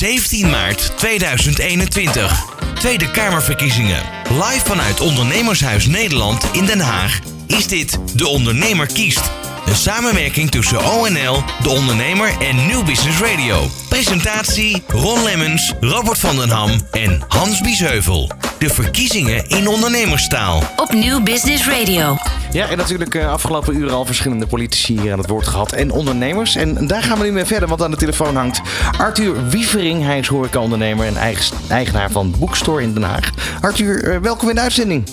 17 maart 2021. Tweede Kamerverkiezingen. Live vanuit Ondernemershuis Nederland in Den Haag is dit De Ondernemer kiest. Een samenwerking tussen ONL, De Ondernemer en New Business Radio. Presentatie Ron Lemmens, Robert van den Ham en Hans Biesheuvel. De verkiezingen in ondernemerstaal. Op New Business Radio. Ja, en natuurlijk uh, afgelopen uren al verschillende politici hier aan het woord gehad en ondernemers. En daar gaan we nu mee verder, want aan de telefoon hangt Arthur Wievering. Hij is horecaondernemer en eigen, eigenaar van Boekstore in Den Haag. Arthur, uh, welkom in de uitzending.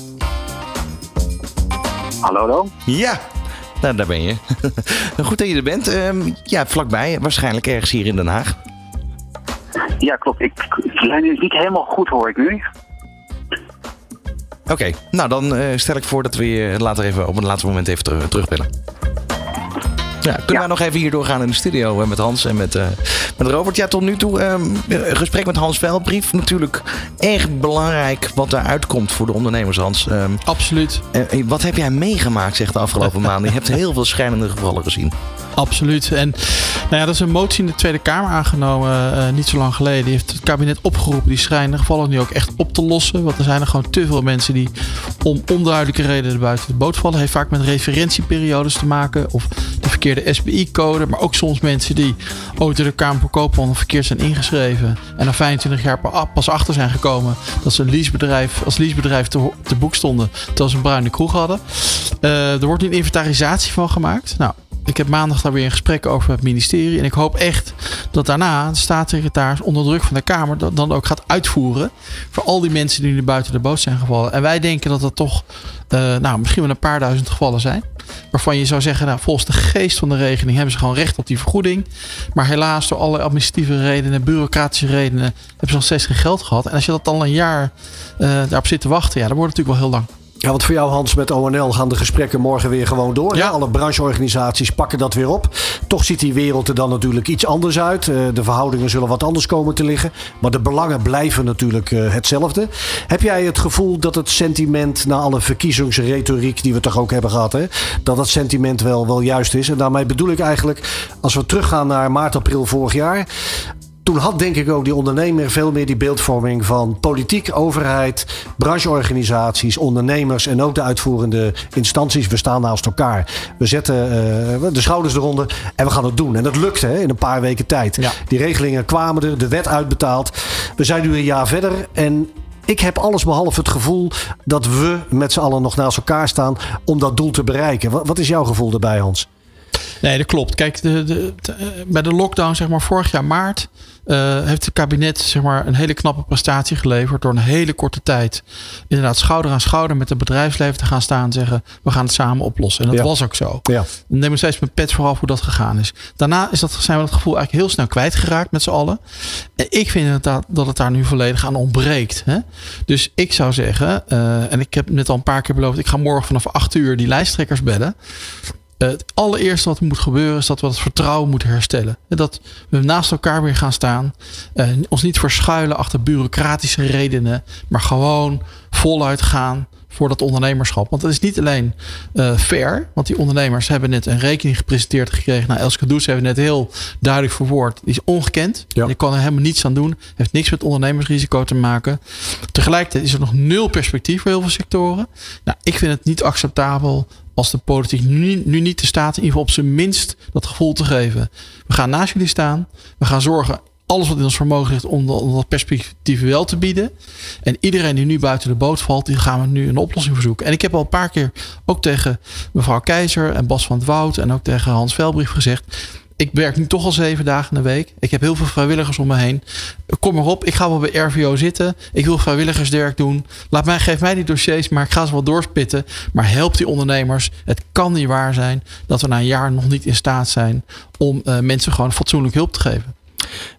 Hallo, hallo. Ja, nou, daar ben je. Goed dat je er bent. Um, ja, vlakbij, waarschijnlijk ergens hier in Den Haag. Ja, klopt. Ik, de lijn is niet helemaal goed, hoor ik nu. Oké, okay. nou dan uh, stel ik voor dat we je later even op een later moment even ter terugbellen. Ja, kunnen ja. wij nog even hier doorgaan in de studio met Hans en met, uh, met Robert? Ja, tot nu toe um, een gesprek met Hans Veldbrief. Natuurlijk erg belangrijk wat daaruit komt voor de ondernemers, Hans. Um, Absoluut. Uh, wat heb jij meegemaakt, zeg de afgelopen maanden? Je hebt heel veel schijnende gevallen gezien. Absoluut. En nou ja, dat is een motie in de Tweede Kamer aangenomen uh, niet zo lang geleden. Die heeft het kabinet opgeroepen die schrijnende gevallen nu ook echt op te lossen. Want er zijn er gewoon te veel mensen die om onduidelijke redenen buiten de boot vallen. Heeft vaak met referentieperiodes te maken of de verkeerde SBI-code. Maar ook soms mensen die ooit door de Kamer voor Koophandel verkeerd zijn ingeschreven. En na 25 jaar pas achter zijn gekomen dat ze een leasebedrijf, als leasebedrijf te, te boek stonden. Terwijl ze een bruine kroeg hadden. Uh, er wordt nu een inventarisatie van gemaakt. Nou, ik heb maandag daar weer een gesprek over het ministerie. En ik hoop echt dat daarna de staatssecretaris onder druk van de Kamer dat dan ook gaat uitvoeren. Voor al die mensen die nu buiten de boot zijn gevallen. En wij denken dat dat toch uh, nou, misschien wel een paar duizend gevallen zijn. Waarvan je zou zeggen, nou, volgens de geest van de regeling hebben ze gewoon recht op die vergoeding. Maar helaas, door alle administratieve redenen, bureaucratische redenen, hebben ze nog steeds geen geld gehad. En als je dat al een jaar uh, daarop zit te wachten, ja, dan wordt het natuurlijk wel heel lang. Ja, want voor jou Hans met ONL gaan de gesprekken morgen weer gewoon door. Ja. Alle brancheorganisaties pakken dat weer op. Toch ziet die wereld er dan natuurlijk iets anders uit. De verhoudingen zullen wat anders komen te liggen. Maar de belangen blijven natuurlijk hetzelfde. Heb jij het gevoel dat het sentiment na alle verkiezingsretoriek die we toch ook hebben gehad, hè, dat dat sentiment wel, wel juist is? En daarmee bedoel ik eigenlijk, als we teruggaan naar maart, april vorig jaar toen had denk ik ook die ondernemer veel meer die beeldvorming van politiek, overheid, brancheorganisaties, ondernemers en ook de uitvoerende instanties. We staan naast elkaar. We zetten uh, de schouders eronder en we gaan het doen. En dat lukte hè, in een paar weken tijd. Ja. Die regelingen kwamen er, de wet uitbetaald. We zijn nu een jaar verder en ik heb alles behalve het gevoel dat we met z'n allen nog naast elkaar staan om dat doel te bereiken. Wat, wat is jouw gevoel daarbij, Hans? Nee, dat klopt. Kijk, de, de, de, bij de lockdown, zeg maar vorig jaar maart, uh, heeft het kabinet zeg maar, een hele knappe prestatie geleverd. Door een hele korte tijd inderdaad schouder aan schouder met het bedrijfsleven te gaan staan en zeggen: we gaan het samen oplossen. En dat was ook zo. Ja. Dan neem ik steeds mijn pet vooral hoe dat gegaan is. Daarna is dat, zijn we dat gevoel eigenlijk heel snel kwijtgeraakt met z'n allen. En ik vind inderdaad dat het daar nu volledig aan ontbreekt. Hè? Dus ik zou zeggen, uh, en ik heb net al een paar keer beloofd, ik ga morgen vanaf 8 uur die lijsttrekkers bellen. Het allereerste wat moet gebeuren is dat we het vertrouwen moeten herstellen. Dat we naast elkaar weer gaan staan. Ons niet verschuilen achter bureaucratische redenen. Maar gewoon voluit gaan voor dat ondernemerschap. Want het is niet alleen uh, fair. Want die ondernemers hebben net een rekening gepresenteerd gekregen. Nou, Elske Does hebben net heel duidelijk verwoord. Die is ongekend. Ja. Je kan er helemaal niets aan doen. Heeft niks met ondernemersrisico te maken. Tegelijkertijd is er nog nul perspectief voor heel veel sectoren. Nou, ik vind het niet acceptabel als de politiek nu, nu niet de staat in ieder geval op zijn minst dat gevoel te geven. We gaan naast jullie staan. We gaan zorgen alles wat in ons vermogen ligt om, dat perspectief wel te bieden. En iedereen die nu buiten de boot valt, die gaan we nu een oplossing verzoeken. En ik heb al een paar keer ook tegen mevrouw Keizer en Bas van het Woud en ook tegen Hans Velbrief gezegd ik werk nu toch al zeven dagen in de week. Ik heb heel veel vrijwilligers om me heen. Kom maar op, ik ga wel bij RVO zitten. Ik wil vrijwilligerswerk doen. Laat mij, geef mij die dossiers, maar ik ga ze wel doorspitten. Maar help die ondernemers. Het kan niet waar zijn dat we na een jaar nog niet in staat zijn om uh, mensen gewoon fatsoenlijk hulp te geven.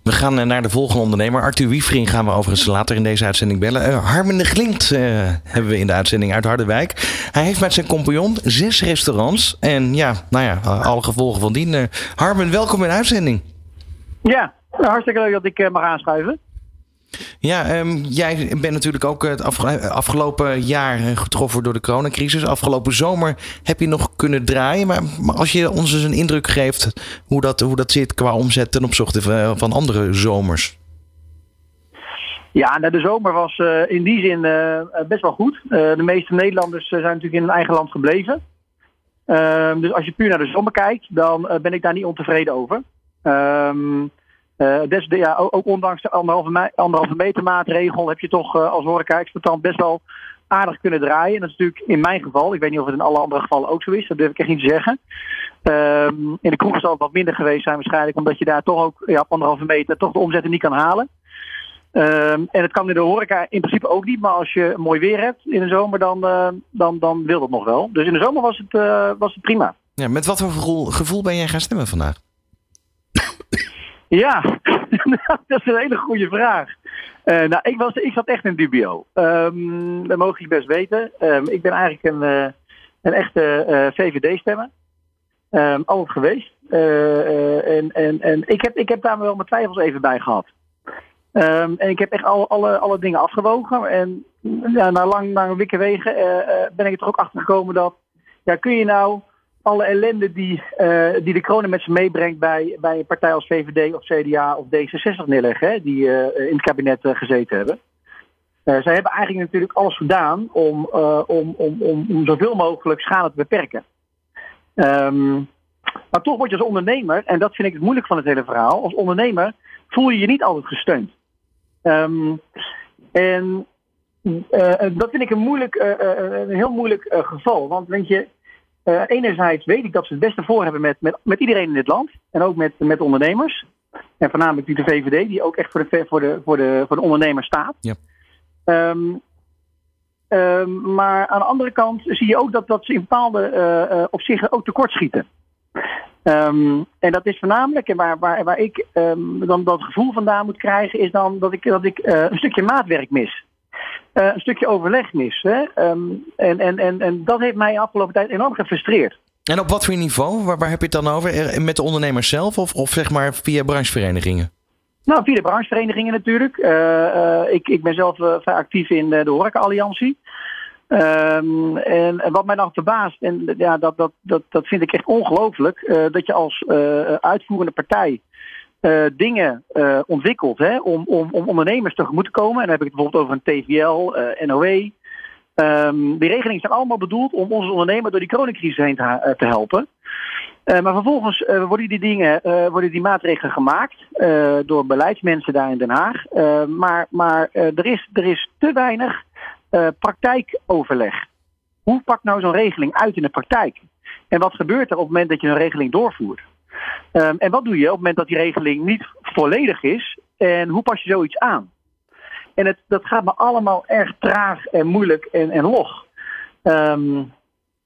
We gaan naar de volgende ondernemer. Arthur Wiefring gaan we overigens later in deze uitzending bellen. Uh, Harmen de Glint uh, hebben we in de uitzending uit Harderwijk. Hij heeft met zijn compagnon zes restaurants. En ja, nou ja, alle gevolgen van dien. Harmen, welkom in de uitzending. Ja, hartstikke leuk dat ik mag aanschuiven. Ja, um, jij bent natuurlijk ook het afgelopen jaar getroffen door de coronacrisis. Afgelopen zomer heb je nog kunnen draaien. Maar, als je ons eens een indruk geeft hoe dat, hoe dat zit qua omzet ten opzichte van andere zomers. Ja, nou, de zomer was uh, in die zin best wel goed. De meeste Nederlanders zijn natuurlijk in hun eigen land gebleven. Ehm, dus als je puur naar de zomer kijkt, dan ben ik daar niet ontevreden over. Um, des, ja, ook, ook, ondanks de anderhalve, anderhalve meter maatregel heb je toch als horeca-exploitant best wel aardig kunnen draaien. En dat is natuurlijk in mijn geval, ik weet niet of het in alle andere gevallen ook zo is, dat durf ik echt niet te zeggen. Um, in de kroeg zal het wat minder geweest zijn waarschijnlijk, omdat je daar toch ook ja, op anderhalve meter toch de omzetten niet kan halen. Um, en het kan in de horeca in principe ook niet, maar als je mooi weer hebt in de zomer, dan, uh, dan, dan wil dat nog wel. Dus in de zomer was het, uh, was het prima. Ja, met wat voor gevoel, gevoel ben jij gaan stemmen vandaag? Ja, dat is een hele goede vraag. Uh, nou, ik, was, ik zat echt in dubio. Um, dat mogen je best weten. Um, ik ben eigenlijk een, uh, een echte uh, VVD-stemmer. Um, altijd geweest. en en, en ik, heb, ik heb daar wel mijn twijfels even bij gehad. En ik heb echt alle, alle, alle dingen afgewogen. En ja, na lang, lange wikke wegen ben ik er ook achter gekomen dat... Ja, kun je nou alle ellende die, uh, die de corona met zich meebrengt bij, bij een partij als VVD of CDA of D66 neerleggen, hè, die uh, in het kabinet uh, gezeten hebben. zij hebben eigenlijk natuurlijk alles gedaan om, om, om, om, zoveel mogelijk schade te beperken. Um, maar toch word je als ondernemer, en dat vind ik het moeilijk van het hele verhaal, als ondernemer voel je je niet altijd gesteund. Um, en dat vind ik een, moeilijk, een heel moeilijk geval. Want weet je, uh, enerzijds weet ik dat ze het beste voor hebben met, met, met iedereen in dit land. En ook met, met ondernemers. En voornamelijk die de VVD, die ook echt voor de, voor de, voor de, voor de ondernemer staat. Ja. Um, um, maar aan de andere kant zie je ook dat, dat ze in bepaalde uh, uh, opzichten ook tekortschieten. Um, en dat is voornamelijk, en waar, waar, waar ik dan dat gevoel vandaan moet krijgen, is dan dat ik, dat ik een stukje maatwerk mis. Uh, een stukje overleg mis. Hè? Um, en, en, en, en dat heeft mij de afgelopen tijd enorm gefrustreerd. En op wat voor niveau? Waar, waar heb je het dan over? Met de ondernemers zelf of, of zeg maar via brancheverenigingen? Nou, via de brancheverenigingen natuurlijk. Uh, uh, ik, ik ben zelf vrij actief in de Horeca Alliantie. Um, en, en, wat mij dan verbaast, en ja, dat, dat, dat, dat vind ik echt ongelooflijk, dat je als uitvoerende partij uh, dingen uh, ontwikkeld hè, om, om, om ondernemers tegemoet te komen. En dan heb ik het bijvoorbeeld over een TVL, uh, NOE. Um, die regelingen zijn allemaal bedoeld om onze ondernemer door die coronacrisis heen te, te helpen. maar vervolgens worden die dingen, worden die maatregelen gemaakt door beleidsmensen daar in Den Haag. maar maar er, is, er is te weinig praktijkoverleg. Hoe pakt nou zo'n regeling uit in de praktijk? En wat gebeurt er op het moment dat je een regeling doorvoert? Um, en wat doe je op het moment dat die regeling niet volledig is? En hoe pas je zoiets aan? En het, dat gaat me allemaal erg traag en moeilijk en, en log. Um,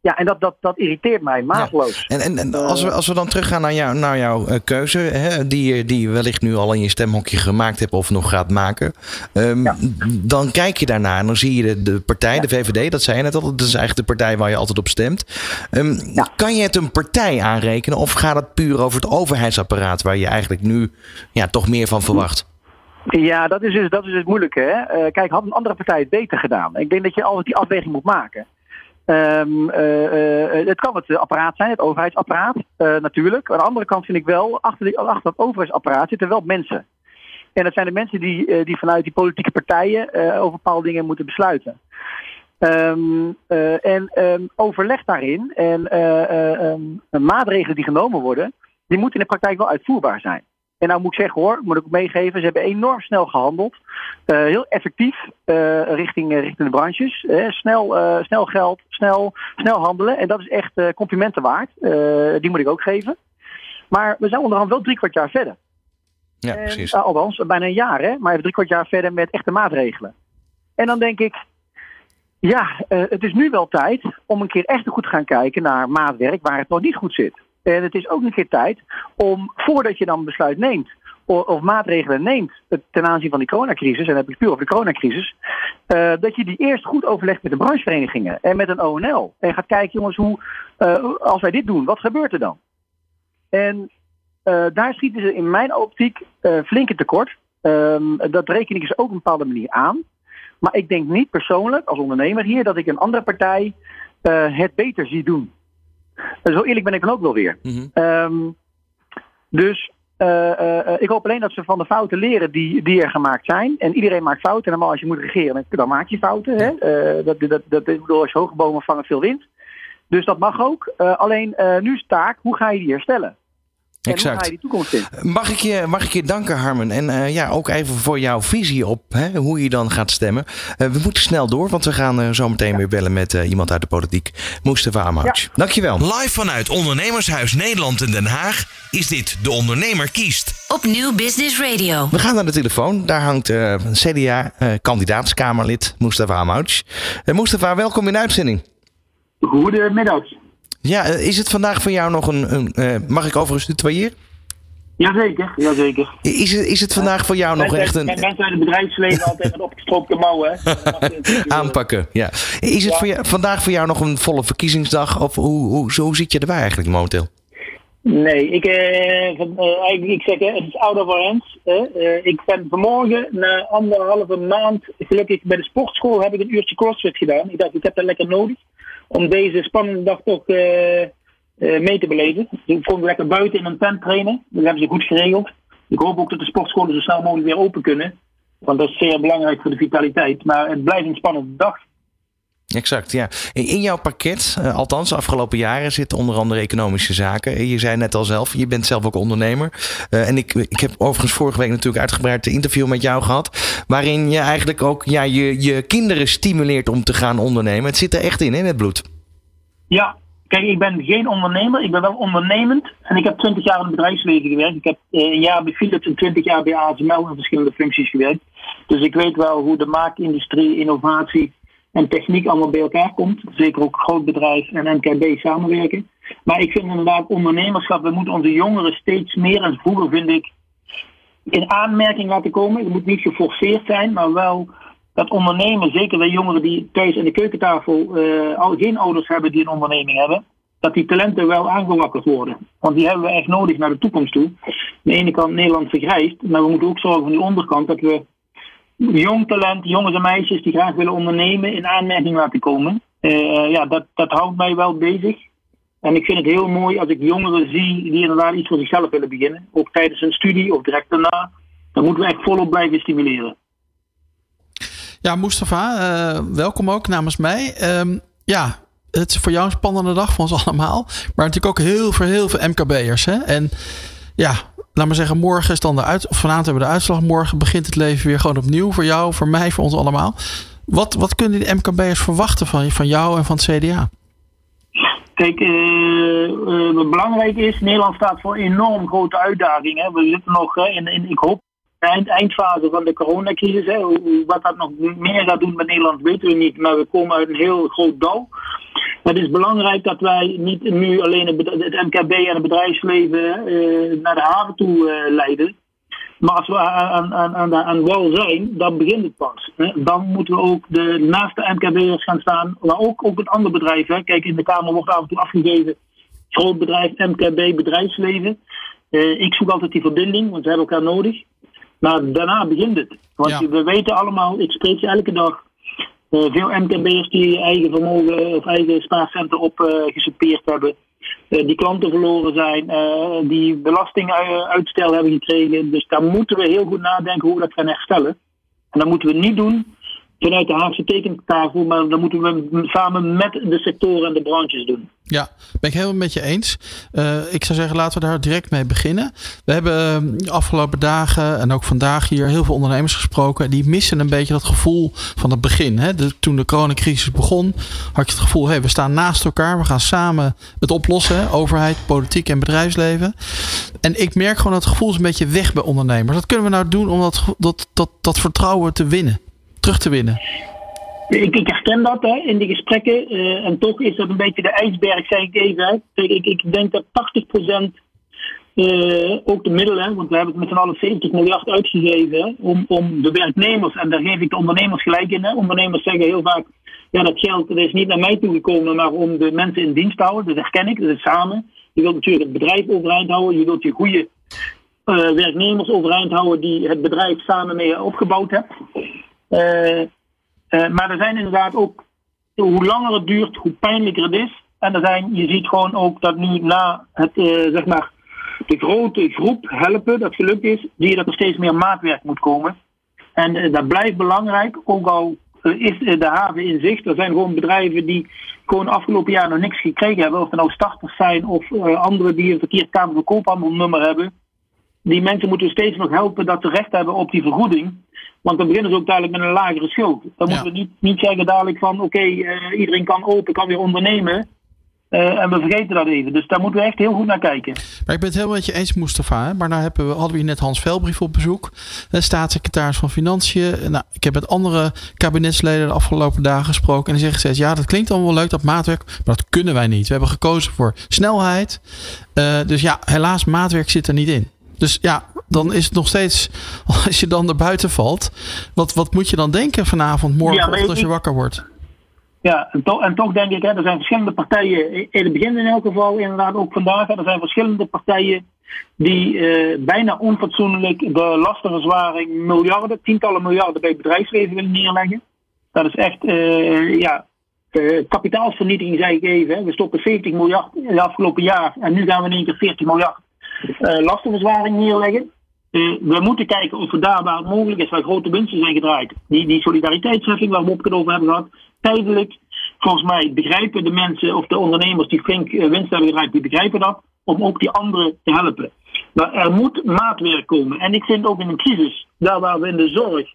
ja, en dat, dat, dat irriteert mij maatloos. Ja. En, en, en, als, we, als we dan teruggaan naar, jou, naar jouw uh, keuze, hè, die, die je wellicht nu al in je stemhokje gemaakt hebt of nog gaat maken. Um, ja. Dan kijk je daarnaar en dan zie je de, de partij, ja. de VVD, dat zei je net al, dat is eigenlijk de partij waar je altijd op stemt. Um, kan je het een partij aanrekenen of gaat het puur over het overheidsapparaat waar je eigenlijk nu ja, toch meer van verwacht? Ja, dat is, dus, dat is het moeilijke. Hè? Uh, kijk, had een andere partij het beter gedaan? Ik denk dat je altijd die afweging moet maken. Um, uh, uh, het kan het apparaat zijn, het overheidsapparaat, uh, natuurlijk. Aan de andere kant vind ik wel, achter, die, achter dat overheidsapparaat zitten wel mensen. En dat zijn de mensen die, die vanuit die politieke partijen over bepaalde dingen moeten besluiten. Um, en um, overleg daarin en maatregelen die genomen worden, die moeten in de praktijk wel uitvoerbaar zijn. En nou moet ik zeggen hoor, moet ik ook meegeven, ze hebben enorm snel gehandeld. Uh, heel effectief uh, richting, uh, richting de branches. snel, snel geld, snel, snel handelen. En dat is echt complimenten waard. die moet ik ook geven. Maar we zijn onderhand wel drie kwart jaar verder. Ja, en, precies. althans, bijna een jaar, hè? maar even drie kwart jaar verder met echte maatregelen. En dan denk ik, ja, het is nu wel tijd om een keer echt goed te gaan kijken naar maatwerk waar het nog niet goed zit. En het is ook een keer tijd om, voordat je dan besluit neemt, of, maatregelen neemt ten aanzien van die coronacrisis, en dan heb ik puur over de coronacrisis, uh, dat je die eerst goed overlegt met de brancheverenigingen en met een ONL. En gaat kijken, jongens, hoe, uh, als wij dit doen, wat gebeurt er dan? En uh, daar schieten ze in mijn optiek flinke tekort. Um, dat reken ik dus ook op een bepaalde manier aan. Maar ik denk niet persoonlijk, als ondernemer hier, dat ik een andere partij het beter zie doen. Zo eerlijk ben ik dan ook wel weer. Mm -hmm. um, dus ik hoop alleen dat ze van de fouten leren die, die er gemaakt zijn. En iedereen maakt fouten. En normaal als je moet regeren, dan maak je fouten. Hè? dat, dat, dat, ik bedoel, als je hoge bomen vangen veel wind. Dus dat mag ook. alleen nu is taak, hoe ga je die herstellen? Exact. die toekomst in? Mag ik je, mag ik je danken, Harmen? En uh, ja, ook even voor jouw visie op hè, hoe je dan gaat stemmen. Uh, we moeten snel door, want we gaan uh, zo meteen weer bellen met iemand uit de politiek. Mustafa Amouch. Ja. Dankjewel. Live vanuit Ondernemershuis Nederland in Den Haag is dit De Ondernemer kiest. Op Nieuw Business Radio. We gaan naar de telefoon. Daar hangt een CDA-kandidaatskamerlid Mustafa Amouch. Mustafa, welkom in de uitzending. Goedemiddag. Ja, eh, is het vandaag voor jou nog een. een uh, mag ik overigens tutoyeren? Jazeker, jazeker. Is het, is het vandaag voor jou nog echt een... Mensen uit het bedrijfsleven altijd met opgestroopte mouwen. Aanpakken, ja. Is het voor jou, vandaag voor jou nog een volle verkiezingsdag? Of hoe, hoe, hoe zit je erbij eigenlijk momenteel? Nee, ik, eh, uh, ik zeg het is out of our hands. Ik ben vanmorgen na anderhalve maand gelukkig bij de sportschool heb ik een uurtje crossfit gedaan. Ik dacht, ik heb dat lekker nodig om deze spannende dag toch uh, mee te beleven. Ik kon lekker buiten in een tent trainen. Dat hebben ze goed geregeld. Ik hoop ook dat de sportscholen zo snel mogelijk weer open kunnen. Want dat is zeer belangrijk voor de vitaliteit. Maar het blijft een spannende dag. Exact, ja. In jouw pakket, uh, althans afgelopen jaren, zitten onder andere economische zaken. Je zei net al zelf, je bent zelf ook ondernemer. Uh, en ik, ik heb overigens vorige week natuurlijk uitgebreid een interview met jou gehad. Waarin je eigenlijk ook ja, je, je kinderen stimuleert om te gaan ondernemen. Het zit er echt in, hè, met bloed. Ja, kijk, ik ben geen ondernemer. Ik ben wel ondernemend. En ik heb twintig jaar in het bedrijfsleven gewerkt. Ik heb een jaar bij Philips en twintig jaar bij ASML in verschillende functies gewerkt. Dus ik weet wel hoe de maakindustrie, innovatie en techniek allemaal bij elkaar komt. Zeker ook groot bedrijf en MKB samenwerken. Maar ik vind inderdaad ondernemerschap, we moeten onze jongeren steeds meer en vroeger vind ik in aanmerking laten komen. Het moet niet geforceerd zijn, maar wel dat ondernemen, zeker de jongeren die thuis aan de keukentafel uh, al geen ouders hebben die een onderneming hebben, dat die talenten wel aangewakkerd worden. Want die hebben we echt nodig naar de toekomst toe. Aan de ene kant Nederland vergrijst, maar we moeten ook zorgen van die onderkant dat we jong talent, jongens en meisjes die graag willen ondernemen, in aanmerking laten komen. Uh, ja, dat, dat houdt mij wel bezig. En ik vind het heel mooi als ik jongeren zie die inderdaad iets voor zichzelf willen beginnen. Ook tijdens hun studie of direct daarna. Dan moeten we echt volop blijven stimuleren. Ja, Mustafa, uh, welkom ook namens mij. Um, ja, het is voor jou een spannende dag voor ons allemaal. Maar natuurlijk ook heel veel, heel veel MKB'ers. En ja, laat maar zeggen, morgen is dan de uit, of vanavond hebben we de uitslag. Morgen begint het leven weer gewoon opnieuw voor jou, voor mij, voor ons allemaal. Wat, wat kunnen de MKB'ers verwachten van, van jou en van het CDA? Kijk, uh, belangrijk is, Nederland staat voor enorm grote uitdagingen. We zitten nog in, in ik hoop, eind, eindfase van de coronacrisis. Hè. Wat dat nog meer gaat doen met Nederland weten we niet, maar we komen uit een heel groot dal. Het is belangrijk dat wij niet nu alleen het, MKB en het bedrijfsleven uh, naar de haven toe uh, leiden. Maar als we aan, aan, aan, aan wal zijn, dan begint het pas. Hè. Dan moeten we ook de, naast de MKB'ers gaan staan, maar ook, ook het andere bedrijf. Hè. Kijk, in de Kamer wordt af en toe afgegeven groot bedrijf, MKB, bedrijfsleven. Uh, ik zoek altijd die verbinding, want we hebben elkaar nodig. Maar daarna begint het. Want we weten allemaal, ik spreek ze elke dag. Uh, veel MKB'ers die eigen vermogen of eigen spaarcenten opgesoupeerd uh, hebben. Die klanten verloren zijn, die belastinguitstel hebben gekregen. Dus daar moeten we heel goed nadenken hoe we dat gaan herstellen. En dat moeten we niet doen vanuit de Haagse tekentafel, maar dan moeten we samen met de sectoren en de branches doen. Ja, ben ik helemaal met je eens. Uh, ik zou zeggen, laten we daar direct mee beginnen. We hebben de uh, afgelopen dagen en ook vandaag hier heel veel ondernemers gesproken. Die missen een beetje dat gevoel van het begin. Hè? De, toen de coronacrisis begon, had je het gevoel: hey, we staan naast elkaar, we gaan samen het oplossen. Overheid, politiek en bedrijfsleven. En ik merk gewoon dat het gevoel is een beetje weg bij ondernemers. Wat kunnen we nou doen om dat, dat, dat, dat vertrouwen te winnen? Terug te winnen? Ik, ik herken dat hè, in die gesprekken. Uh, en toch is dat een beetje de ijsberg, zeg ik even. Ik, ik, denk dat 80% uh, ook de middelen, want we hebben het met z'n allen 70 miljard uitgegeven om, om de werknemers, en daar geef ik de ondernemers gelijk in. Hè. Ondernemers zeggen heel vaak, ja dat geld is niet naar mij toegekomen, maar om de mensen in dienst te houden. Dat herken ik, dat is samen. Je wilt natuurlijk het bedrijf overeind houden, je wilt je goede uh, werknemers overeind houden die het bedrijf samen mee opgebouwd hebt. Uh, uh, maar er zijn inderdaad ook, hoe langer het duurt, hoe pijnlijker het is. En er zijn, je ziet gewoon ook dat nu na het, uh, zeg maar, de grote groep helpen dat gelukt is, zie je dat er steeds meer maatwerk moet komen. En dat blijft belangrijk, ook al is de haven in zicht. Er zijn gewoon bedrijven die gewoon afgelopen jaar nog niks gekregen hebben. Of er nou starters zijn of uh, anderen die een verkeerd Kamer van Koophandelnummer hebben. Die mensen moeten steeds nog helpen dat ze recht hebben op die vergoeding. Want dan beginnen ze ook dadelijk met een lagere schuld. Dan ja. moeten we niet, niet zeggen dadelijk van oké, okay, uh, iedereen kan open, kan weer ondernemen. Uh, en we vergeten dat even. Dus daar moeten we echt heel goed naar kijken. Maar ik ben het helemaal met je eens, Mustafa. Hè? Maar nou hebben we, hadden we hier net Hans Velbrief op bezoek. Staatssecretaris van Financiën. Nou, ik heb met andere kabinetsleden de afgelopen dagen gesproken. En die zeggen steeds, ja, dat klinkt allemaal wel leuk, dat maatwerk. Maar dat kunnen wij niet. We hebben gekozen voor snelheid. Uh, dus ja, helaas, maatwerk zit er niet in. Dus ja, dan is het nog steeds, als je dan er buiten valt. Wat, wat moet je dan denken vanavond, morgen ja, als je wakker wordt? Ja, en, to en, toch denk ik, hè, er zijn verschillende partijen, in het begin in elk geval, inderdaad ook vandaag, hè, er zijn verschillende partijen die uh, bijna onfatsoenlijk de lastenverzwaring miljarden, tientallen miljarden bij het bedrijfsleven willen neerleggen. Dat is echt, uh, ja, uh, kapitaalsvernietiging, zeg ik even. Hè. We stoppen 70 miljard in het afgelopen jaar en nu gaan we in één keer 40 miljard lastenverzwaring neerleggen. we moeten kijken of we daar waar het mogelijk is, waar grote winsten zijn gedraaid, die, die solidariteitsheffing waar we het over hebben gehad, tijdelijk. Volgens mij begrijpen de mensen of de ondernemers die flink winst hebben gedraaid, die begrijpen dat. Om ook die anderen te helpen. Maar er moet maatwerk komen. En ik vind ook in een crisis, daar waar we in de zorg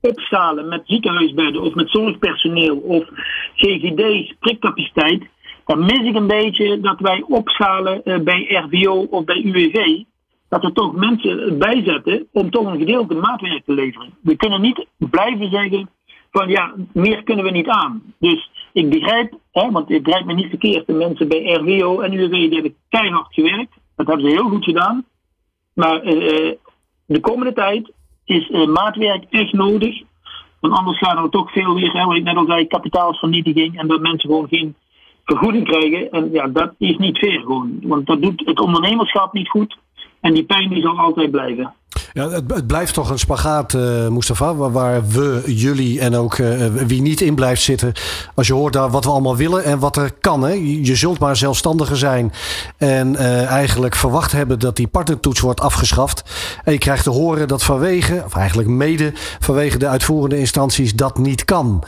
opschalen met ziekenhuisbedden of met zorgpersoneel of GGD's, prikcapaciteit. Dan mis ik een beetje dat wij opschalen bij RVO of bij UWV. Dat we toch mensen bijzetten om toch een gedeelte maatwerk te leveren. We kunnen niet blijven zeggen van ja, meer kunnen we niet aan. Dus ik begrijp, hè, want ik begrijp me niet verkeerd, de mensen bij RWO en UWV die hebben keihard gewerkt. Dat hebben ze heel goed gedaan. Maar uh, de komende tijd is maatwerk echt nodig. Want anders gaan er toch veel weer, hè, wat ik net al zei, kapitaalsvernietiging en dat mensen gewoon geen vergoeding krijgen. En ja, dat is niet fair gewoon. Want dat doet het ondernemerschap niet goed. En die pijn die zal altijd blijven. Ja, het, blijft toch een spagaat, uh, Mustafa, waar, we, jullie en ook uh, wie niet in blijft zitten. Als je hoort daar wat we allemaal willen en wat er kan. Hè? Je zult maar zelfstandiger zijn en eigenlijk verwacht hebben dat die partnertoets wordt afgeschaft. En je krijgt te horen dat vanwege, of eigenlijk mede vanwege de uitvoerende instanties, dat niet kan.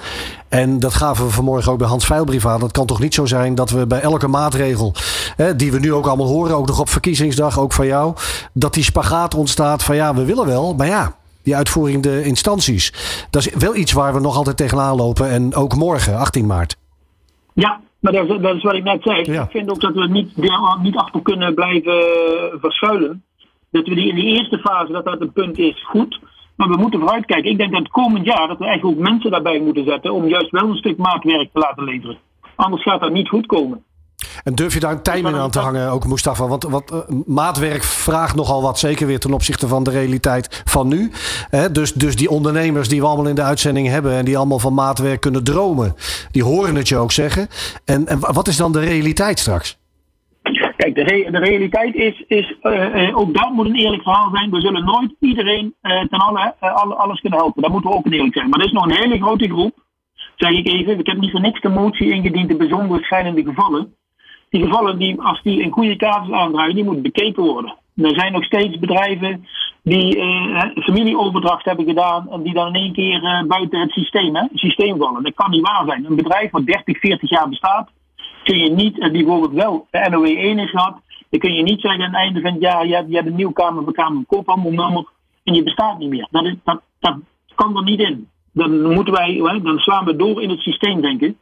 En dat gaven we vanmorgen ook bij Hans Veilbrief aan. Dat kan toch niet zo zijn dat we bij elke maatregel, hè, die we nu ook allemaal horen, ook nog op verkiezingsdag, ook van jou, dat die spagaat ontstaat van ja, we willen wel, maar ja, die uitvoerende instanties. Dat is wel iets waar we nog altijd tegenaan lopen. En ook morgen, 18 maart. Ja, maar dat is, dat is wat ik net zei. Ja. Ik vind ook dat we niet, niet achter kunnen blijven verschuilen. Dat we die in de eerste fase, dat dat een punt is, goed. Maar we moeten vooruitkijken. Ik denk dat het komend jaar dat we eigenlijk ook mensen daarbij moeten zetten om juist wel een stuk maatwerk te laten leveren. Anders gaat dat niet goed komen. En durf je daar een timing aan te hangen, ook Mustafa? Want, want uh, maatwerk vraagt nogal wat, zeker weer ten opzichte van de realiteit van nu. Hè? Dus, dus die ondernemers die we allemaal in de uitzending hebben en die allemaal van maatwerk kunnen dromen, die horen het je ook zeggen. En, en wat is dan de realiteit straks? Kijk, de, de realiteit is, is uh, ook dat moet een eerlijk verhaal zijn. We zullen nooit iedereen uh, ten alle, alle, alles kunnen helpen. Dat moeten we ook eerlijk zijn. Maar er is nog een hele grote groep, zeg ik even. Ik heb niet voor niks de motie ingediend in bijzonder schijnende gevallen die gevallen, die, als die een goede casus aandragen, die moeten bekeken worden. Er zijn nog steeds bedrijven die uh, familieoverdracht hebben gedaan en die dan in één keer buiten het systeem, hè, het systeem vallen. Dat kan niet waar zijn. Een bedrijf wat 30, 40 jaar bestaat, kun je niet, en die bijvoorbeeld wel de NOW 1 is gehad, dan kun je niet zeggen aan het einde van het jaar, je hebt, je hebt een nieuw kamer van kamer koophandelnummer en je bestaat niet meer. Dat, is, dat, dat kan er niet in. Dan moeten wij, dan slaan we door in het systeem denken.